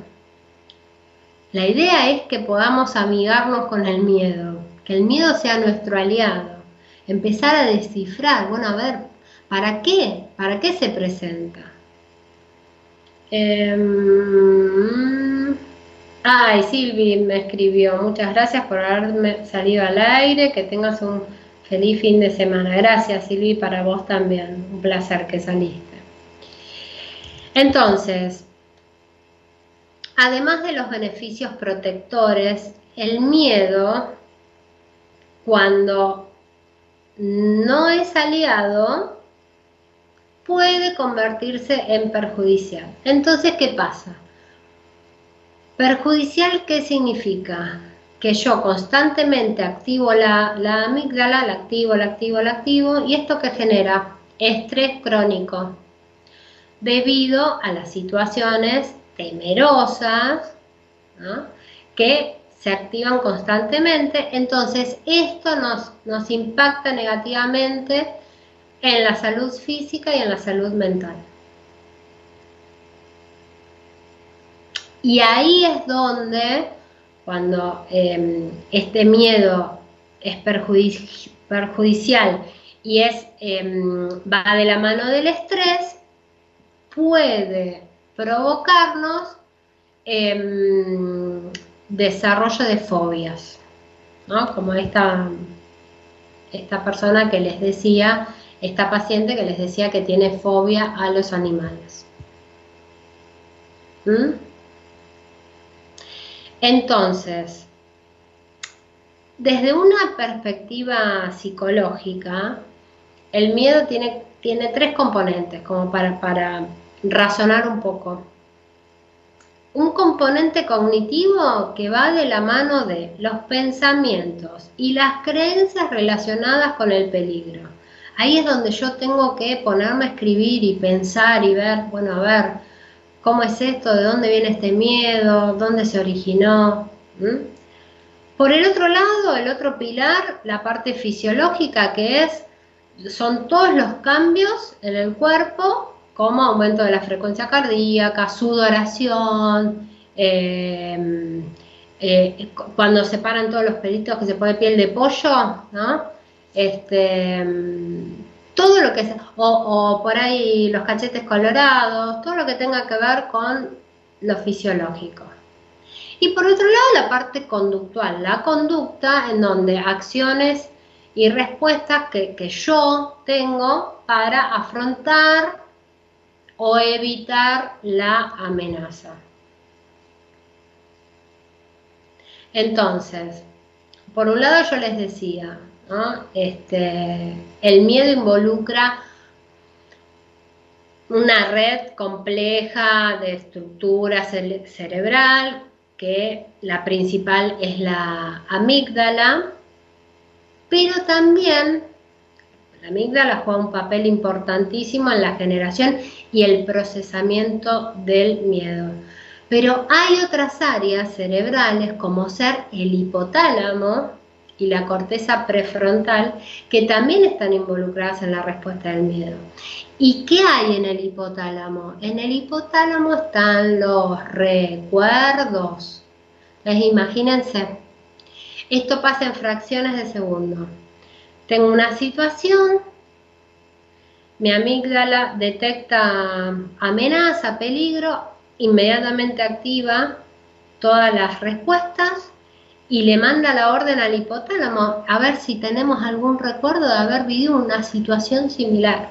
La idea es que podamos amigarnos con el miedo, que el miedo sea nuestro aliado, empezar a descifrar, bueno, a ver, ¿para qué? ¿Para qué se presenta? Eh, Ay, Silvi me escribió, muchas gracias por haberme salido al aire, que tengas un feliz fin de semana. Gracias Silvi, para vos también, un placer que saliste. Entonces, además de los beneficios protectores, el miedo, cuando no es aliado, puede convertirse en perjudicial. Entonces, ¿qué pasa? Perjudicial, ¿qué significa? Que yo constantemente activo la, la amígdala, la activo, la activo, la activo, y esto que genera estrés crónico, debido a las situaciones temerosas que se activan constantemente, entonces esto nos, nos impacta negativamente en la salud física y en la salud mental. Y ahí es donde, cuando em, este miedo es perjudicial y es, em, va de la mano del estrés, puede provocarnos em, desarrollo de fobias, ¿no? Como esta, esta persona que les decía, esta paciente que les decía que tiene fobia a los animales. ¿Mm? Entonces, desde una perspectiva psicológica, el miedo tiene, tiene tres componentes, como para, para razonar un poco. Un componente cognitivo que va de la mano de los pensamientos y las creencias relacionadas con el peligro. Ahí es donde yo tengo que ponerme a escribir y pensar y ver, bueno, a ver, ¿cómo es esto? ¿De dónde viene este miedo? ¿Dónde se originó? Por el otro lado, el otro pilar, la parte fisiológica, que es, son todos los cambios en el cuerpo, como aumento de la frecuencia cardíaca, sudoración, eh, eh, cuando se paran todos los pelitos que se pone piel de pollo, ¿no? Este, todo lo que sea, o, por ahí los cachetes colorados, todo lo que tenga que ver con lo fisiológico. Y por otro lado, la parte conductual, la conducta en donde acciones y respuestas que, que yo tengo para afrontar o evitar la amenaza. Entonces, por un lado yo les decía, este, el miedo involucra una red compleja de estructura cerebral, que la principal es la amígdala, pero también la amígdala juega un papel importantísimo en la generación y el procesamiento del miedo. Pero hay otras áreas cerebrales como ser el hipotálamo, y la corteza prefrontal que también están involucradas en la respuesta del miedo. ¿Y qué hay en el hipotálamo? En el hipotálamo están los recuerdos. Entonces, imagínense, esto pasa en fracciones de segundo. Tengo una situación, mi amígdala detecta amenaza, peligro, inmediatamente activa todas las respuestas y le manda la orden al hipotálamo a ver si tenemos algún recuerdo de haber vivido una situación similar.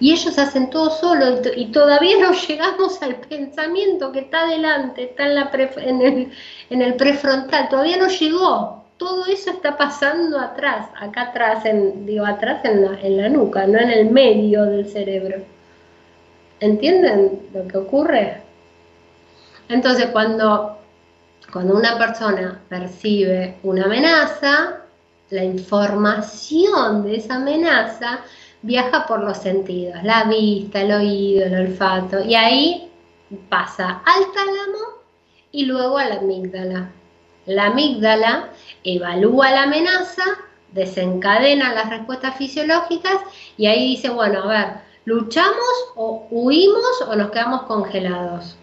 Y ellos hacen todo solo y, todavía no llegamos al pensamiento que está adelante, está en, la en, el, en, el, prefrontal, todavía no llegó. Todo eso está pasando atrás, acá atrás, en, digo atrás en la, en la nuca, no en el medio del cerebro. ¿Entienden lo que ocurre? Entonces, cuando cuando una persona percibe una amenaza, la información de esa amenaza viaja por los sentidos, la vista, el oído, el olfato, y ahí pasa al tálamo y luego a la amígdala. La amígdala evalúa la amenaza, desencadena las respuestas fisiológicas y ahí dice, bueno, a ver, ¿luchamos o huimos o nos quedamos congelados?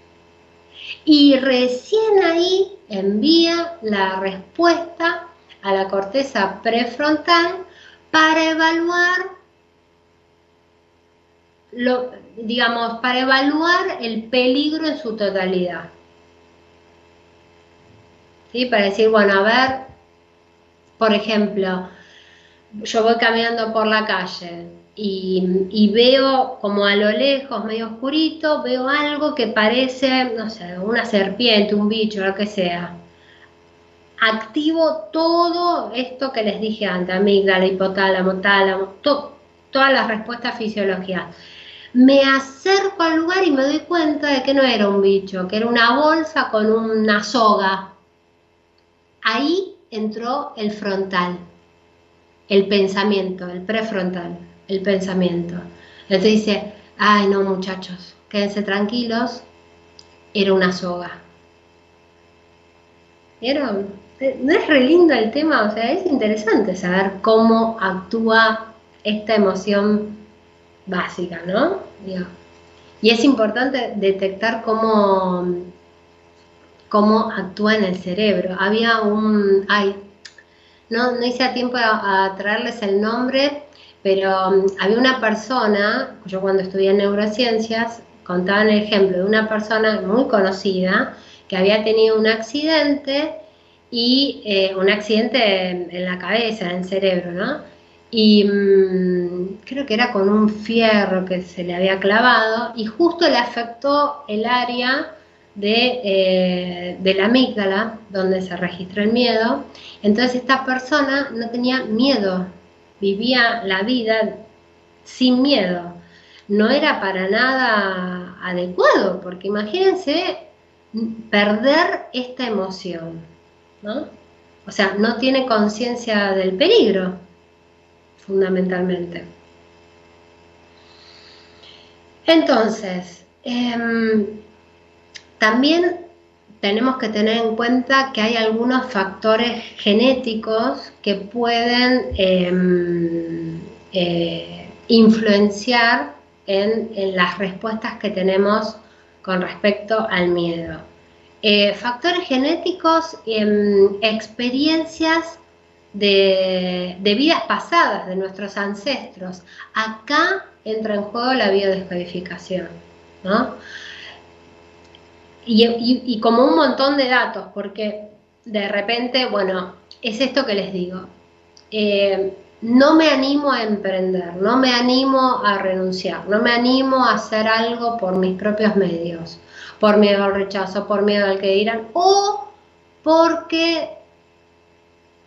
Y recién ahí envía la respuesta a la corteza prefrontal para evaluar lo, digamos, para evaluar el peligro en su totalidad. ¿Sí? Para decir, bueno, a ver, por ejemplo, yo voy caminando por la calle, y, veo como a lo lejos, medio oscurito, veo algo que parece, no sé, una serpiente, un bicho, lo que sea. Activo todo esto que les dije antes, amígdala, hipotálamo, tálamo, todas las respuestas fisiológicas. Me acerco al lugar y me doy cuenta de que no era un bicho, que era una bolsa con una soga. Ahí entró el frontal, el pensamiento, el prefrontal el pensamiento. Entonces dice, ay no muchachos, quédense tranquilos, era una soga. ¿Vieron? ¿No es re lindo el tema? O sea, es interesante saber cómo actúa esta emoción básica, ¿no? Y es importante detectar cómo, cómo actúa en el cerebro. Había un... Ay, no, no hice a tiempo a traerles el nombre, pero um, había una persona, yo cuando estudié neurociencias, contaba el ejemplo de una persona muy conocida que había tenido un accidente y eh, un accidente en, la cabeza, en el cerebro, ¿no? Y mm, creo que era con un fierro que se le había clavado y justo le afectó el área de, eh, de, la amígdala, donde se registra el miedo. Entonces esta persona no tenía miedo vivía la vida sin miedo. No era para nada adecuado, porque imagínense perder esta emoción, ¿no? O sea, no tiene conciencia del peligro. fundamentalmente. Entonces, em, también tenemos que tener en cuenta que hay algunos factores genéticos que pueden em, eh, influenciar en, las respuestas que tenemos con respecto al miedo. Eh, factores genéticos, em, experiencias de, vidas pasadas de nuestros ancestros. Acá entra en juego la biodescodificación, ¿no? Y, como un montón de datos, porque de repente, bueno, es esto que les digo. Eh, no me animo a emprender, no me animo a renunciar, no me animo a hacer algo por mis propios medios, por miedo al rechazo, por miedo al que dirán, o porque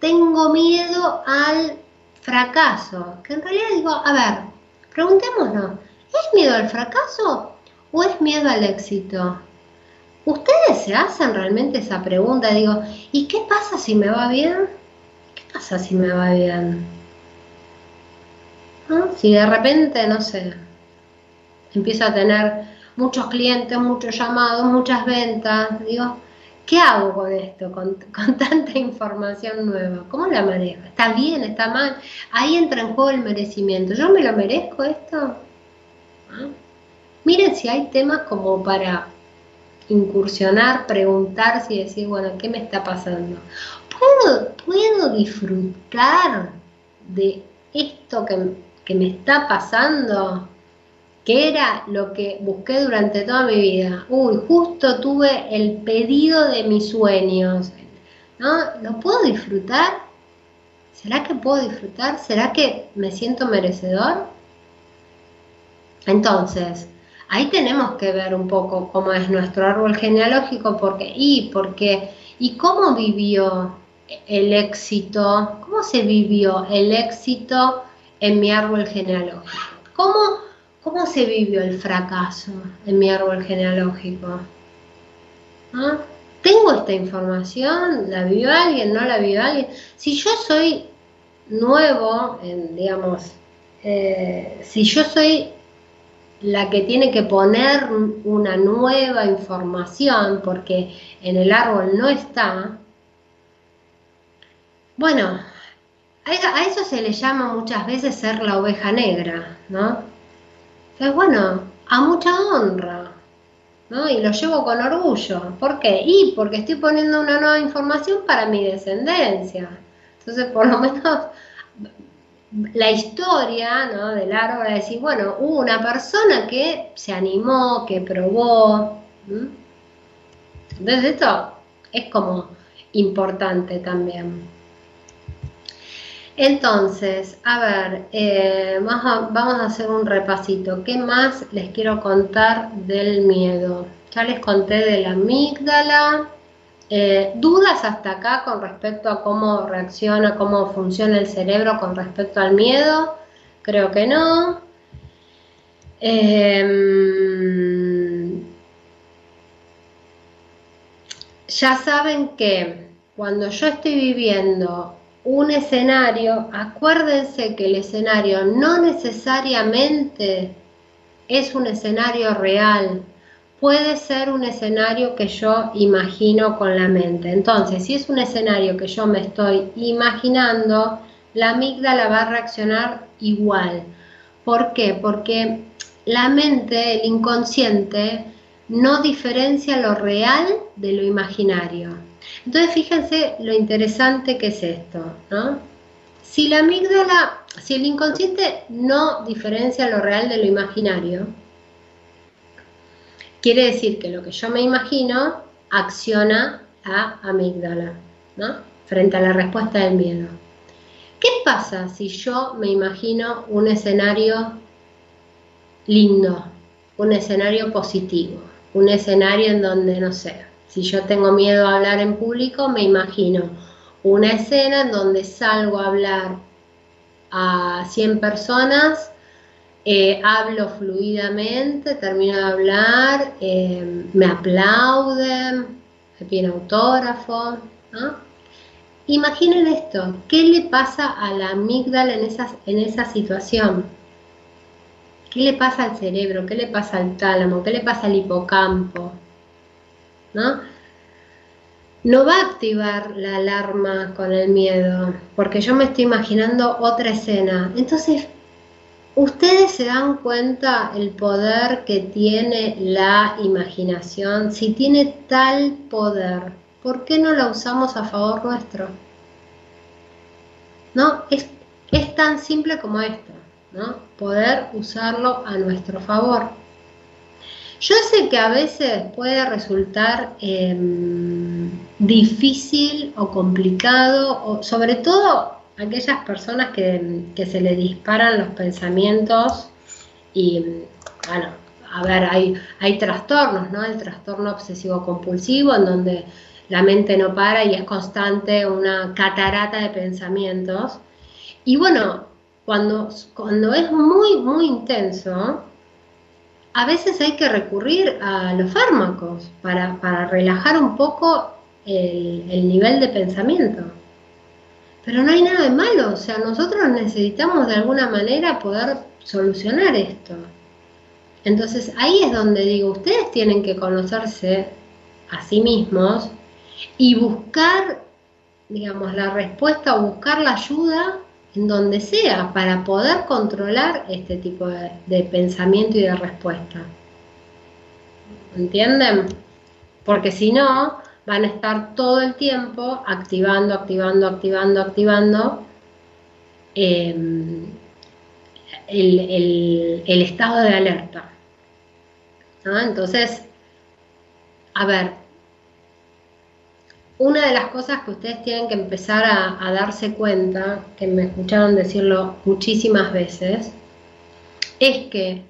tengo miedo al fracaso. Que en realidad digo, a ver, preguntémonos, ¿es miedo al fracaso o es miedo al éxito? ¿Ustedes se hacen realmente esa pregunta? Digo, ¿y qué pasa si me va bien? ¿Qué pasa si me va bien? Si de repente, no sé, empiezo a tener muchos clientes, muchos llamados, muchas ventas, digo, ¿Qué hago con esto, con, tanta información nueva? ¿Cómo la manejo? ¿Está bien? ¿Está mal? Ahí entra en juego el merecimiento. ¿Yo me lo merezco esto? Miren si hay temas como para incursionar, preguntarse y decir, bueno, ¿qué me está pasando? ¿Puedo, puedo disfrutar de esto que, que me está pasando? que era lo que busqué durante toda mi vida. Uy, justo tuve el pedido de mis sueños. ¿No? ¿Lo puedo disfrutar? ¿Será que puedo disfrutar? ¿Será que me siento merecedor? Entonces, ahí tenemos que ver un poco cómo es nuestro árbol genealógico, porque, y porque, y cómo vivió el éxito, cómo se vivió el éxito en mi árbol genealógico. ¿Cómo ¿Cómo se vivió el fracaso en mi árbol genealógico? ¿Ah? ¿Tengo esta información? ¿La vivió alguien? ¿No la vivió alguien? Si yo soy nuevo, digamos, eh, si yo soy la que tiene que poner una nueva información porque en el árbol no está, bueno, a eso se le llama muchas veces ser la oveja negra, ¿no? Entonces, bueno, a mucha honra, ¿no? Y lo llevo con orgullo. ¿Por qué? Y porque estoy poniendo una nueva información para mi descendencia. Entonces, por lo menos la historia ¿no? del árbol es decir, bueno, hubo una persona que se animó, que probó. Entonces esto es como importante también. Entonces, a ver, eh, vamos, a, hacer un repasito. ¿Qué más les quiero contar del miedo? Ya les conté de la amígdala. Eh, ¿Dudas hasta acá con respecto a cómo reacciona, cómo funciona el cerebro con respecto al miedo? Creo que no. Em, ya saben que cuando yo estoy viviendo un escenario, acuérdense que el escenario no necesariamente es un escenario real, puede ser un escenario que yo imagino con la mente. Entonces, si es un escenario que yo me estoy imaginando, la amígdala va a reaccionar igual. ¿Por qué? Porque la mente, el inconsciente, no diferencia lo real de lo imaginario. Entonces fíjense lo interesante que es esto, ¿no? Si la amígdala, si el inconsciente no diferencia lo real de lo imaginario, quiere decir que lo que yo me imagino acciona la amígdala, ¿no? Frente a la respuesta del miedo. ¿Qué pasa si yo me imagino un escenario lindo, un escenario positivo, un escenario en donde, no sé, si yo tengo miedo a hablar en público, me imagino una escena en donde salgo a hablar a 100 personas, eh, hablo fluidamente, termino de hablar, eh, me aplauden, me piden autógrafo, imaginen esto, ¿qué le pasa a la amígdala en, esas, en esa situación? ¿Qué le pasa al cerebro? ¿Qué le pasa al tálamo? ¿Qué le pasa al hipocampo? ¿No? No va a activar la alarma con el miedo, porque yo me estoy imaginando otra escena. Entonces, ustedes se dan cuenta el poder que tiene la imaginación. Si tiene tal poder, ¿por qué no la usamos a favor nuestro? ¿No? Es, es tan simple como esto. Poder usarlo a nuestro favor. Yo sé que a veces puede resultar em, difícil o complicado, o sobre todo aquellas personas que, se le disparan los pensamientos y, bueno, a ver, hay, hay trastornos, ¿no? El trastorno obsesivo compulsivo, en donde la mente no para y es constante una catarata de pensamientos. Y bueno, cuando, cuando es muy, muy intenso, a veces hay que recurrir a los fármacos para, relajar un poco el, nivel de pensamiento. Pero no hay nada de malo, o sea, nosotros necesitamos de alguna manera poder solucionar esto. Entonces ahí es donde digo, ustedes tienen que conocerse a sí mismos y buscar, digamos, la respuesta o buscar la ayuda en donde sea para poder controlar este tipo de, pensamiento y de respuesta. ¿Entienden? Porque si no, van a estar todo el tiempo activando, activando, activando, activando em, el, estado de alerta. Entonces, a ver, una de las cosas que ustedes tienen que empezar a, darse cuenta, que me escucharon decirlo muchísimas veces, es que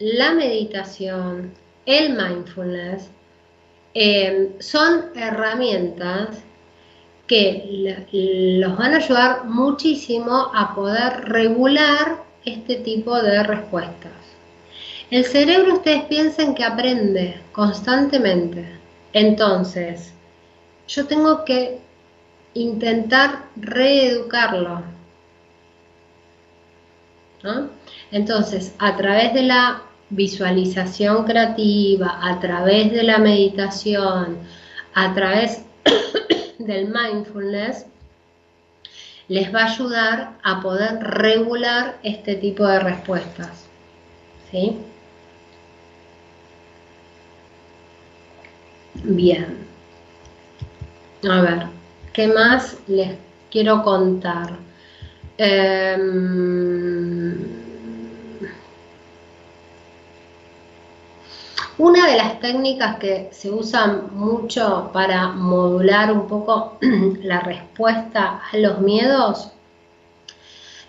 la meditación, el mindfulness, eh, son herramientas que los van a ayudar muchísimo a poder regular este tipo de respuestas. El cerebro ustedes piensen que aprende constantemente. Entonces, yo tengo que intentar reeducarlo. Entonces, a través de la visualización creativa, a través de la meditación, a través del mindfulness, les va a ayudar a poder regular este tipo de respuestas. ¿Sí? Bien. A ver, ¿qué más les quiero contar? Em, una de las técnicas que se usan mucho para modular un poco la respuesta a los miedos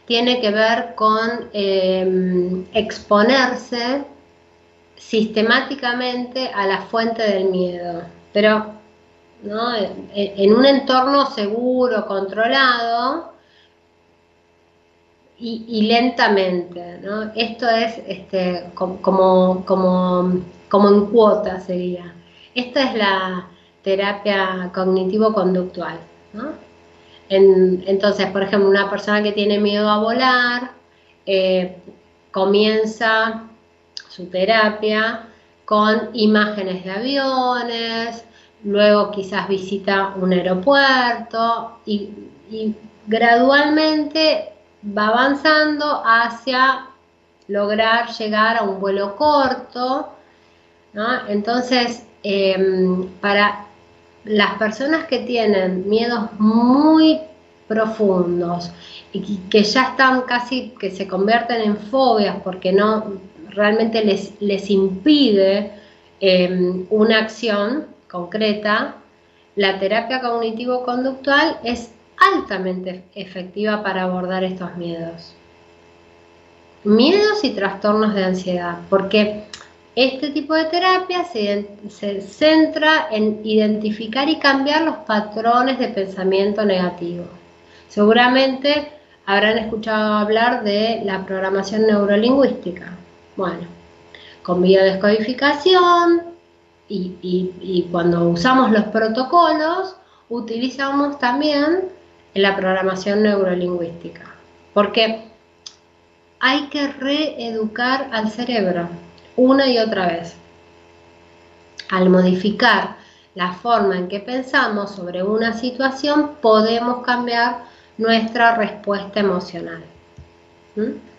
tiene que ver con em, exponerse sistemáticamente a la fuente del miedo. Pero en un entorno seguro, controlado y, lentamente. Esto es este, como, como, como en cuota sería. Esta es la terapia cognitivo-conductual. entonces, por ejemplo, una persona que tiene miedo a volar eh, comienza su terapia con imágenes de aviones, luego quizás visita un aeropuerto y, gradualmente va avanzando hacia lograr llegar a un vuelo corto. Entonces, em, para las personas que tienen miedos muy profundos y que ya están casi que se convierten en fobias porque no realmente les, les impide em, una acción, concreta, la terapia cognitivo-conductual es altamente efectiva para abordar estos miedos. Miedos y trastornos de ansiedad, porque este tipo de terapia se, se, centra en identificar y cambiar los patrones de pensamiento negativo. Seguramente habrán escuchado hablar de la programación neurolingüística. Bueno, con biodescodificación, y, cuando usamos los protocolos, utilizamos también la programación neurolingüística. Porque hay que reeducar al cerebro una y otra vez. Al modificar la forma en que pensamos sobre una situación, podemos cambiar nuestra respuesta emocional. ¿Mm?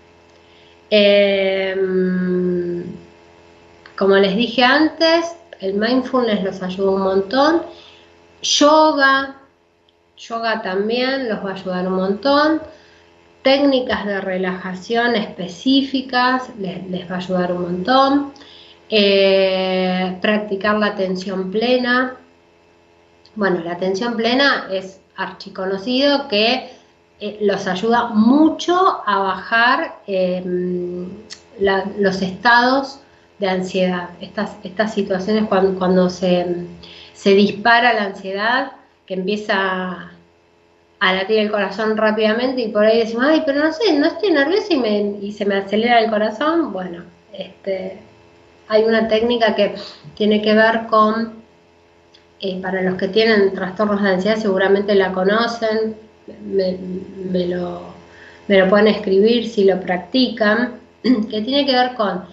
Em, como les dije antes, el mindfulness los ayuda un montón. Yoga, yoga también los va a ayudar un montón. Técnicas de relajación específicas les, va a ayudar un montón. Eh, practicar la atención plena. Bueno, la atención plena es archiconocido que eh, los ayuda mucho a bajar em, los estados de ansiedad. Estas, estas situaciones cuando, cuando se, se dispara la ansiedad, que empieza a latir el corazón rápidamente y por ahí decimos, ay, pero no sé, no estoy nerviosa y, se me acelera el corazón. Bueno, este, hay una técnica que tiene que ver con, eh, para los que tienen trastornos de ansiedad seguramente la conocen, me, lo, me lo pueden escribir si lo practican, que tiene que ver con,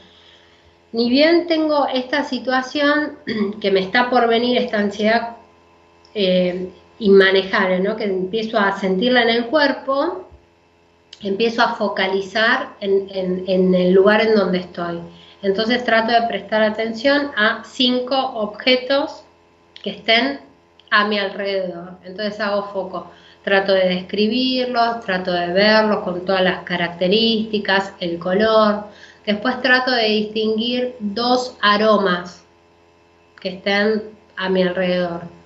ni bien tengo esta situación que me está por venir, esta ansiedad eh, inmanejable, ¿no? que empiezo a sentirla en el cuerpo, empiezo a focalizar en, en, el lugar en donde estoy. Entonces trato de prestar atención a cinco objetos que estén a mi alrededor. Entonces hago foco trato de describirlos, trato de verlos con todas las características, el color. Después trato de distinguir dos aromas que estén a mi alrededor.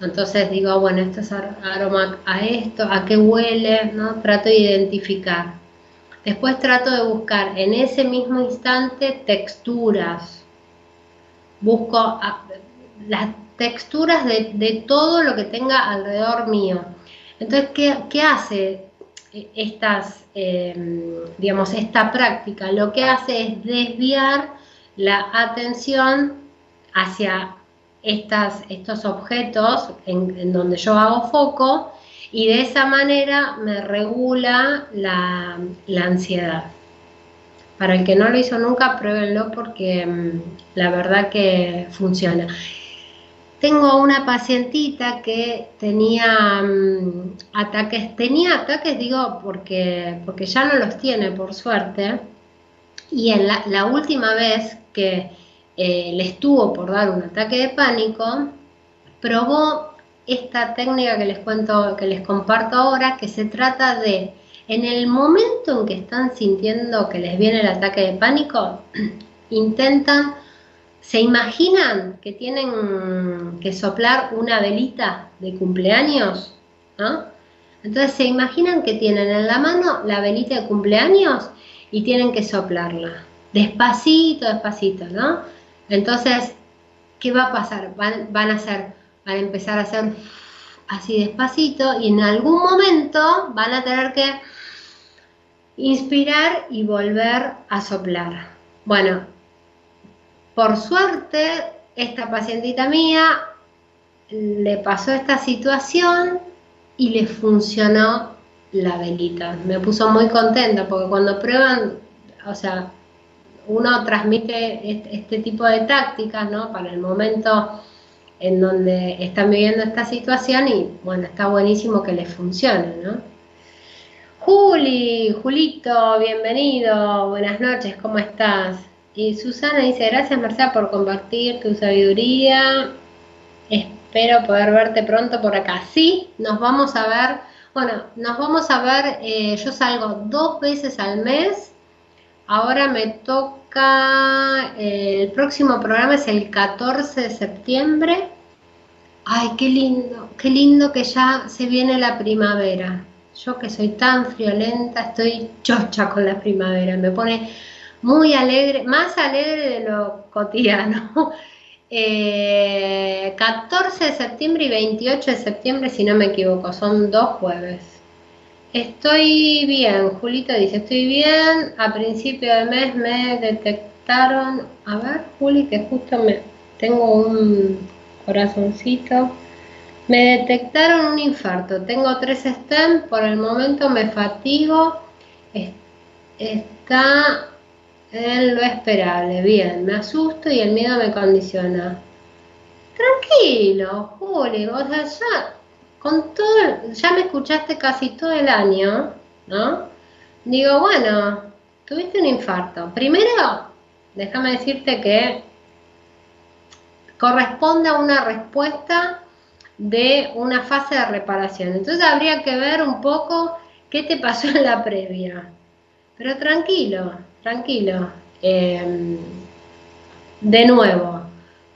Entonces digo, bueno, esto es aroma a esto, a qué huele, ¿no? Trato de identificar. Después trato de buscar en ese mismo instante texturas. Busco ah, las texturas de, de todo lo que tenga alrededor mío entonces, ¿qué, hace estas, em, digamos, esta práctica? Lo que hace es desviar la atención hacia estos objetos en, donde yo hago foco y de esa manera me regula la, ansiedad. Para el que no lo hizo nunca, pruébenlo porque em, la verdad que funciona. Tengo una pacientita que tenía mm, ataques, tenía ataques, digo, porque, porque ya no los tiene, por suerte, y en la, última vez que eh, le estuvo por dar un ataque de pánico, probó esta técnica que les cuento, que les comparto ahora, que se trata de, en el momento en que están sintiendo que les viene el ataque de pánico, intentan ¿Se imaginan que tienen que soplar una velita de cumpleaños? Entonces se imaginan que tienen en la mano la velita de cumpleaños y tienen que soplarla. Despacito, despacito, ¿no? Entonces, ¿qué va a pasar? Van, a hacer, van a empezar a hacer así despacito y en algún momento van a tener que inspirar y volver a soplar. Bueno, por suerte, esta pacientita mía le pasó esta situación y le funcionó la velita. Me puso muy contenta porque cuando prueban, o sea, uno transmite este, tipo de tácticas, ¿no? Para el momento en donde están viviendo esta situación y bueno, está buenísimo que les funcione, ¿no? Juli, Julito, bienvenido, buenas noches, ¿cómo estás? Y Susana dice, gracias Marcela por compartir tu sabiduría. Espero poder verte pronto por acá. Sí, nos vamos a ver. Bueno, nos vamos a ver, eh, yo salgo dos veces al mes. Ahora me toca, eh, el próximo programa es el 14 de septiembre. Ay, qué lindo, qué lindo que ya se viene la primavera. Yo que soy tan friolenta, estoy chocha con la primavera. Me pone muy alegre, más alegre de lo cotidiano. 14 eh, de septiembre y 28 de septiembre, si no me equivoco, son dos jueves. Estoy bien, Julito dice, estoy bien, a principio de mes me detectaron, a ver, Juli, que justo me tengo un corazoncito, Me detectaron un infarto. Tengo tres STEM. Por el momento me fatigo. Está en lo esperable. Bien, me asusto y el miedo me condiciona. Tranquilo, Juli. O sea, ya, con todo, ya me escuchaste casi todo el año, ¿no? Digo, bueno, tuviste un infarto. Primero, déjame decirte que corresponde a una respuesta de una fase de reparación. Entonces habría que ver un poco qué te pasó en la previa. Pero tranquilo, tranquilo. Em, de nuevo,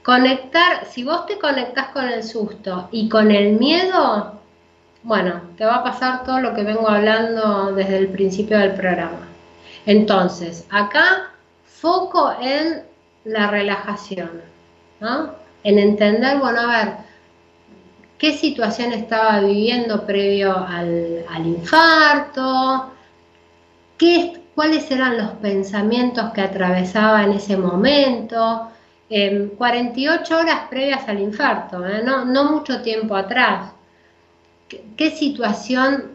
conectar, si vos te conectás con el susto y con el miedo, bueno, te va a pasar todo lo que vengo hablando desde el principio del programa. Entonces, acá foco en la relajación, ¿no? En entender, bueno, a ver, qué situación estaba viviendo previo al, infarto, qué, cuáles eran los pensamientos que atravesaba en ese momento, 48 horas previas al infarto, ¿eh? no, no, mucho tiempo atrás. ¿Qué, situación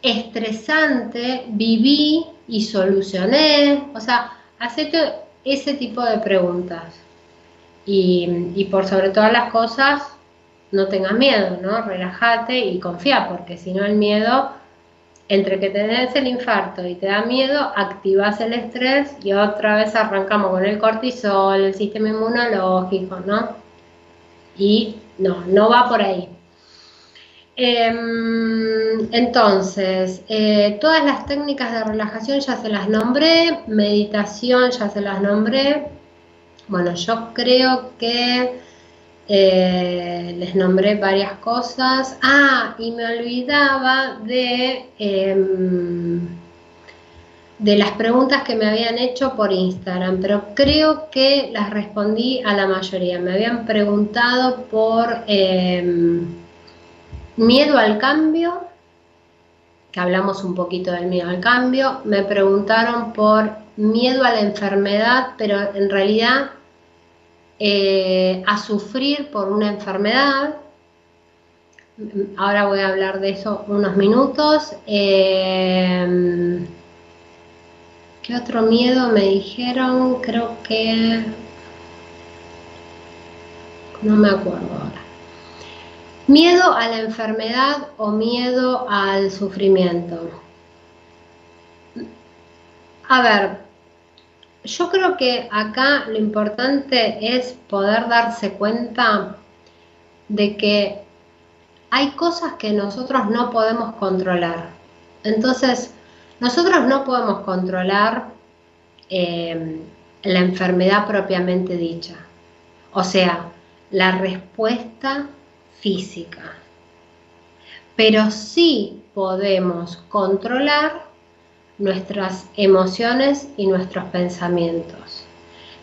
estresante viví y solucioné? O sea, hacete ese tipo de preguntas. Y, y por sobre todas las cosas, no tengas miedo, ¿no? Relájate y confía, porque si no el miedo entre que tenés el infarto y te da miedo, activas el estrés y otra vez arrancamos con el cortisol, el sistema inmunológico, ¿no? Y no, no va por ahí. Em, entonces, eh, todas las técnicas de relajación ya se las nombré, meditación ya se las nombré. Bueno, yo creo que eh, les nombré varias cosas. Ah, y me olvidaba de, em, de las preguntas que me habían hecho por Instagram, pero creo que las respondí a la mayoría. Me habían preguntado por em, miedo al cambio, que hablamos un poquito del miedo al cambio. Me preguntaron por miedo a la enfermedad, pero en realidad eh, a sufrir por una enfermedad. Ahora voy a hablar de eso unos minutos. Eh, ¿Qué otro miedo me dijeron? Creo que... No me acuerdo ahora. Miedo a la enfermedad o miedo al sufrimiento. A ver, yo creo que acá lo importante es poder darse cuenta de que hay cosas que nosotros no podemos controlar. Entonces, nosotros no podemos controlar eh, la enfermedad propiamente dicha, o sea, la respuesta física. Pero sí podemos controlar nuestras emociones y nuestros pensamientos.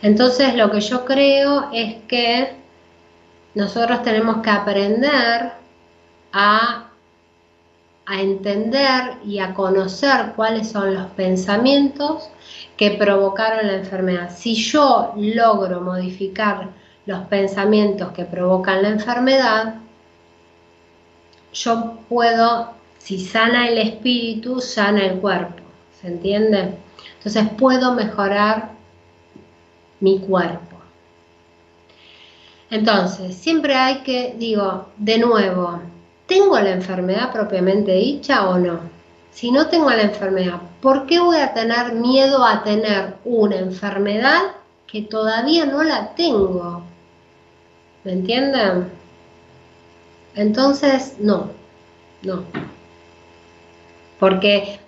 Entonces lo que yo creo es que nosotros tenemos que aprender a, a entender y a conocer cuáles son los pensamientos que provocaron la enfermedad. Si yo logro modificar los pensamientos que provocan la enfermedad, yo puedo, si sana el espíritu, sana el cuerpo. ¿Se entiende? Entonces puedo mejorar mi cuerpo. Entonces, siempre hay que, digo, de nuevo, ¿tengo la enfermedad propiamente dicha o no? Si no tengo la enfermedad, ¿por qué voy a tener miedo a tener una enfermedad que todavía no la tengo? ¿Me entienden? Entonces, no, no. Porque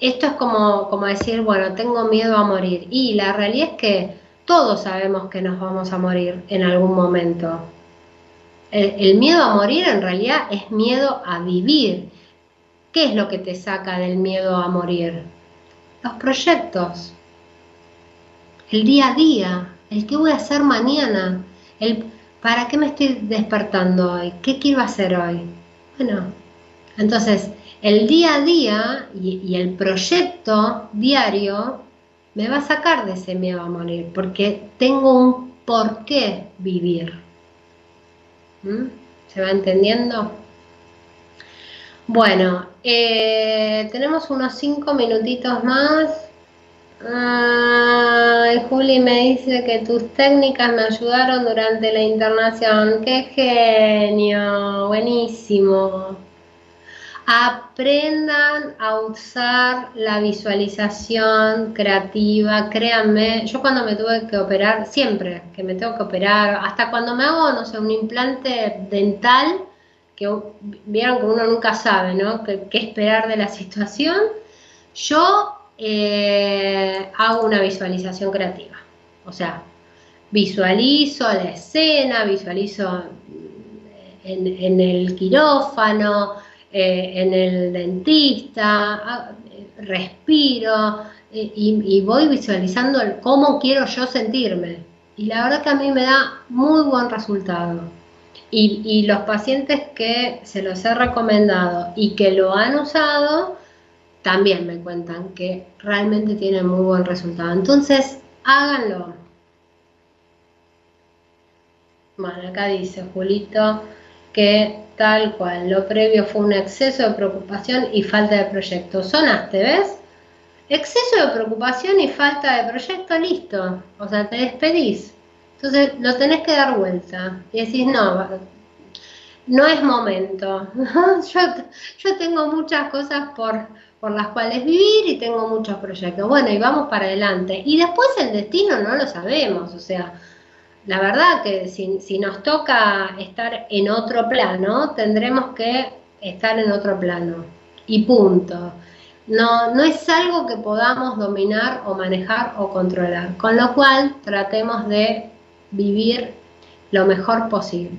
esto es como, como decir, bueno, tengo miedo a morir. Y la realidad es que todos sabemos que nos vamos a morir en algún momento. El, miedo a morir en realidad es miedo a vivir. ¿Qué es lo que te saca del miedo a morir? Los proyectos, el día a día, el qué voy a hacer mañana, el para qué me estoy despertando hoy, qué quiero hacer hoy. Bueno, entonces el día a día y, el proyecto diario me va a sacar de ese miedo a morir, porque tengo un por qué vivir. ¿Mm? ¿Se va entendiendo? Bueno, eh, tenemos unos cinco minutitos más. Ay, Juli me dice que tus técnicas me ayudaron durante la internación. ¡Qué genio! Buenísimo. Aprendan a usar la visualización creativa, créanme, yo cuando me tuve que operar, siempre que me tengo que operar, hasta cuando me hago, no sé, un implante dental, que vieron que uno nunca sabe, ¿no? ¿Qué, esperar de la situación? Yo eh, hago una visualización creativa, o sea, visualizo la escena, visualizo en el quirófano, eh, en el dentista, ah, respiro eh, y, voy visualizando cómo quiero yo sentirme. Y la verdad que a mí me da muy buen resultado. Y, y, los pacientes que se los he recomendado y que lo han usado, también me cuentan que realmente tienen muy buen resultado. Entonces, háganlo. Bueno, acá dice Julito que tal cual, lo previo fue un exceso de preocupación y falta de proyecto. Sonaste, ¿ves? Exceso de preocupación y falta de proyecto, listo. O sea, te despedís. Entonces lo tenés que dar vuelta y decís, no, no es momento. yo, yo tengo muchas cosas por, por las cuales vivir y tengo muchos proyectos. Bueno, y vamos para adelante. Y después el destino no lo sabemos, o sea, la verdad que si, nos toca estar en otro plano, tendremos que estar en otro plano. Y punto. No, no es algo que podamos dominar o manejar o controlar. Con lo cual tratemos de vivir lo mejor posible.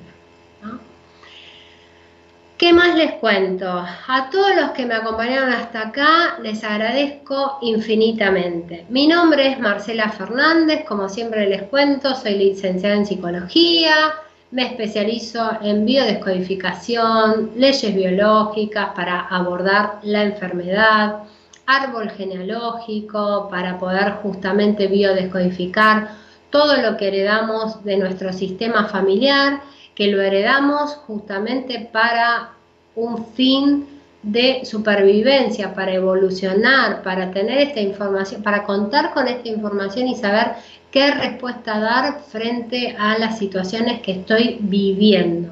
¿Qué más les cuento? A todos los que me acompañaron hasta acá les agradezco infinitamente. Mi nombre es Marcela Fernández, como siempre les cuento, soy licenciada en psicología, me especializo en biodescodificación, leyes biológicas para abordar la enfermedad, árbol genealógico para poder justamente biodescodificar todo lo que heredamos de nuestro sistema familiar que lo heredamos justamente para un fin de supervivencia, para evolucionar, para tener esta información, para contar con esta información y saber qué respuesta dar frente a las situaciones que estoy viviendo.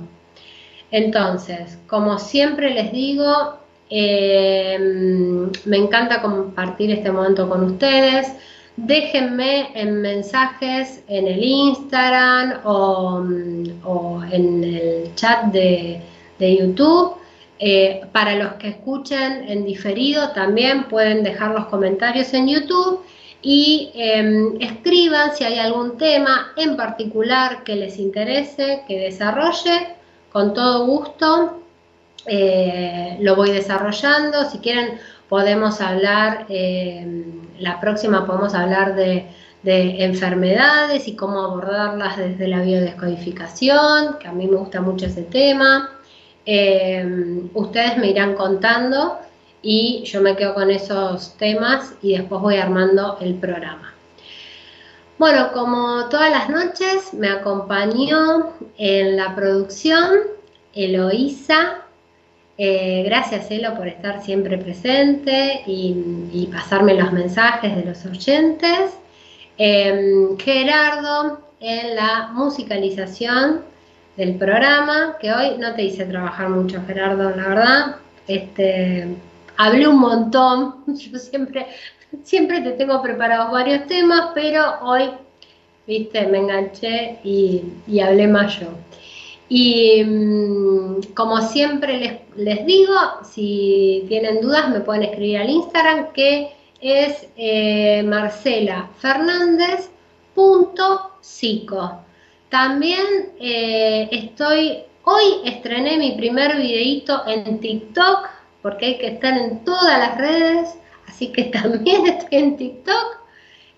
Entonces, como siempre les digo, eh, me encanta compartir este momento con ustedes déjenme en mensajes en el Instagram o, en el chat de, YouTube. Eh, para los que escuchen en diferido también pueden dejar los comentarios en YouTube y em, escriban si hay algún tema en particular que les interese, que desarrolle, con todo gusto eh, lo voy desarrollando. Si quieren podemos hablar, eh, la próxima podemos hablar de, enfermedades y cómo abordarlas desde la biodescodificación, que a mí me gusta mucho ese tema. Eh, ustedes me irán contando y yo me quedo con esos temas y después voy armando el programa. Bueno, como todas las noches, me acompañó en la producción Eloísa eh, gracias, Elo, por estar siempre presente y, pasarme los mensajes de los oyentes. Em, Gerardo, en la musicalización del programa, que hoy no te hice trabajar mucho, Gerardo, la verdad. Este, hablé un montón, yo siempre, siempre te tengo preparados varios temas, pero hoy, viste, me enganché y, y hablé más yo. Y mm, como siempre les, digo, si tienen dudas me pueden escribir al Instagram que es eh, También eh, estoy, hoy estrené mi primer videito en TikTok, porque hay que estar en todas las redes, así que también estoy en TikTok.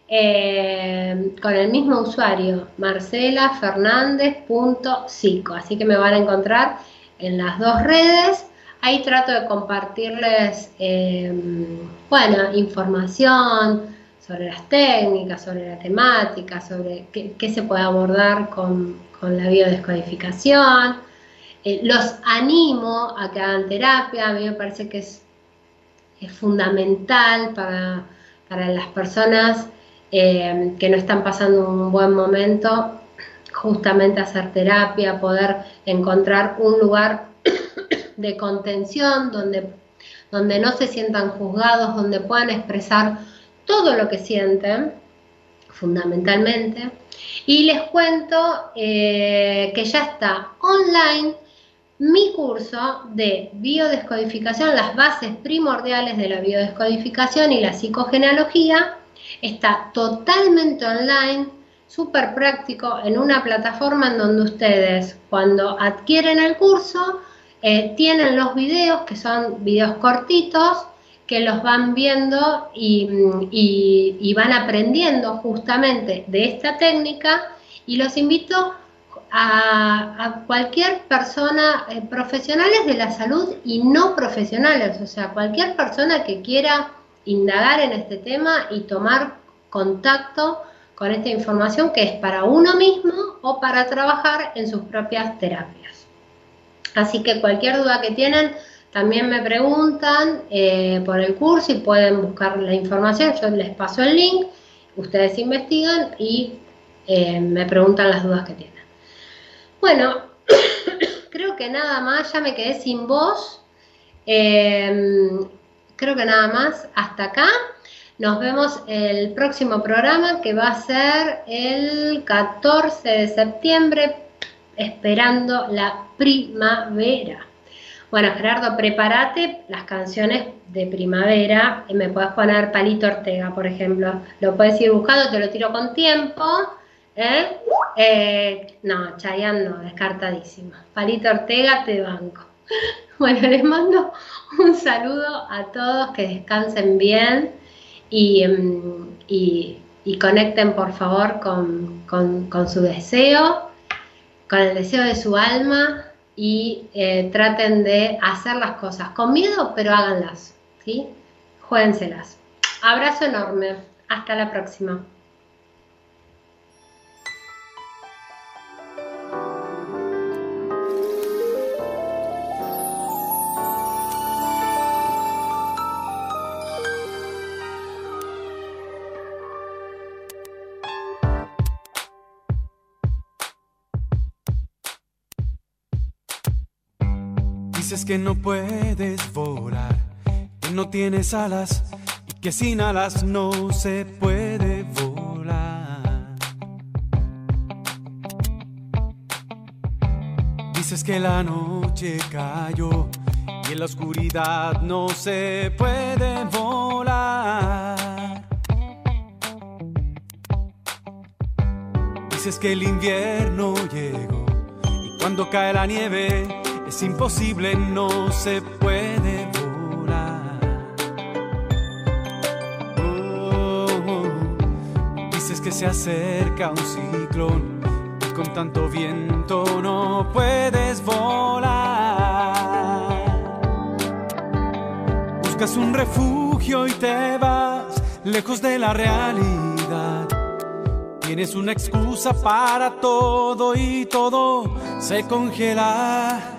Eh, con el mismo usuario, marcelafernández.psico. Así que me van a encontrar en las dos redes. Ahí trato de compartirles, eh, bueno, información sobre las técnicas, sobre la temática, sobre qué, se puede abordar con, la biodescodificación. eh, los animo a que hagan terapia, a mí me parece que es, es fundamental para, para, las personas eh, que no están pasando un buen momento, justamente hacer terapia, poder encontrar un lugar de contención donde, donde no se sientan juzgados, donde puedan expresar todo lo que sienten, fundamentalmente. Y les cuento eh, que ya está online mi curso de biodescodificación, las bases primordiales de la biodescodificación y la psicogenealogía. Está totalmente online, súper práctico, en una plataforma en donde ustedes cuando adquieren el curso eh, tienen los videos, que son videos cortitos, que los van viendo y, van aprendiendo justamente de esta técnica. Y los invito a, cualquier persona, eh, profesionales de la salud y no profesionales, o sea, cualquier persona que quiera indagar en este tema y tomar contacto con esta información que es para uno mismo o para trabajar en sus propias terapias. Así que cualquier duda que tienen, también me preguntan eh, por el curso y pueden buscar la información. Yo les paso el link, ustedes investigan y eh, me preguntan las dudas que tienen. Bueno, creo que nada más, ya me quedé sin voz. Em, creo que nada más, hasta acá. Nos vemos el próximo programa que va a ser el 14 de septiembre, esperando la primavera. Bueno, Gerardo, prepárate las canciones de primavera. Me puedes poner Palito Ortega, por ejemplo. Lo puedes ir buscando, te lo tiro con tiempo. ¿eh? Eh, no, Chayanne no, descartadísimo. Palito Ortega, te banco. Bueno, les mando un saludo a todos, que descansen bien y, mm, conecten por favor con su deseo, con el deseo de su alma y eh, traten de hacer las cosas con miedo, pero háganlas, ¿sí? Juéguenselas. Abrazo enorme. Hasta la próxima. Que no puedes volar, que no tienes alas y que sin alas no se puede volar. Dices que la noche cayó y en la oscuridad no se puede volar. Dices que el invierno llegó y cuando cae la nieve es imposible, no se puede volar. Oh, dices que se acerca un ciclón y con tanto viento no puedes volar. Buscas un refugio y te vas lejos de la realidad. Tienes una excusa para todo y todo se congela.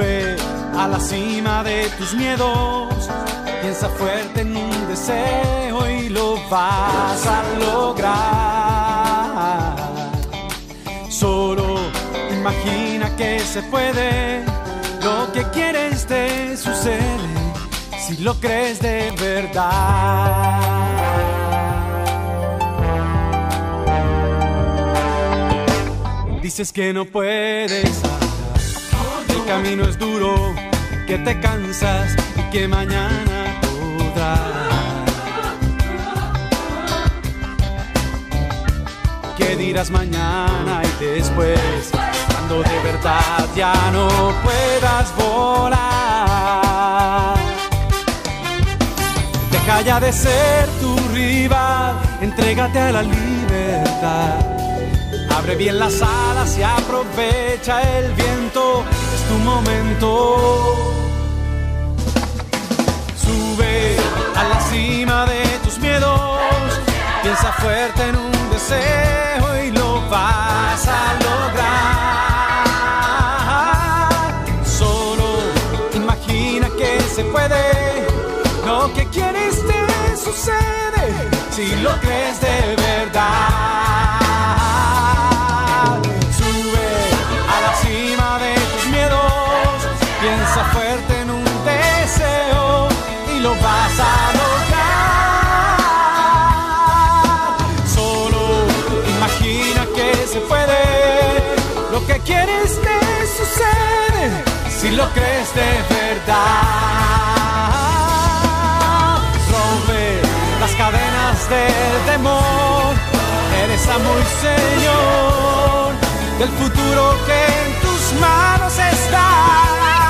A la cima de tus miedos, piensa fuerte en un deseo y lo vas a lograr. Solo imagina que se puede, lo que quieres te sucede, si lo crees de verdad. Dices que no puedes camino es duro, que te cansas y que mañana podrás. ¿Qué dirás mañana y después? Cuando de verdad ya no puedas volar. Deja ya de ser tu rival, entrégate a la libertad. Abre bien las alas y aprovecha el viento tu momento. Sube a la cima de tus miedos, piensa fuerte en un deseo y lo vas a lograr. Solo imagina que se puede, lo que quieres te sucede, si lo crees de verdad. de verdad. Rompe las cadenas del temor, eres amo y Señor del futuro que en tus manos está.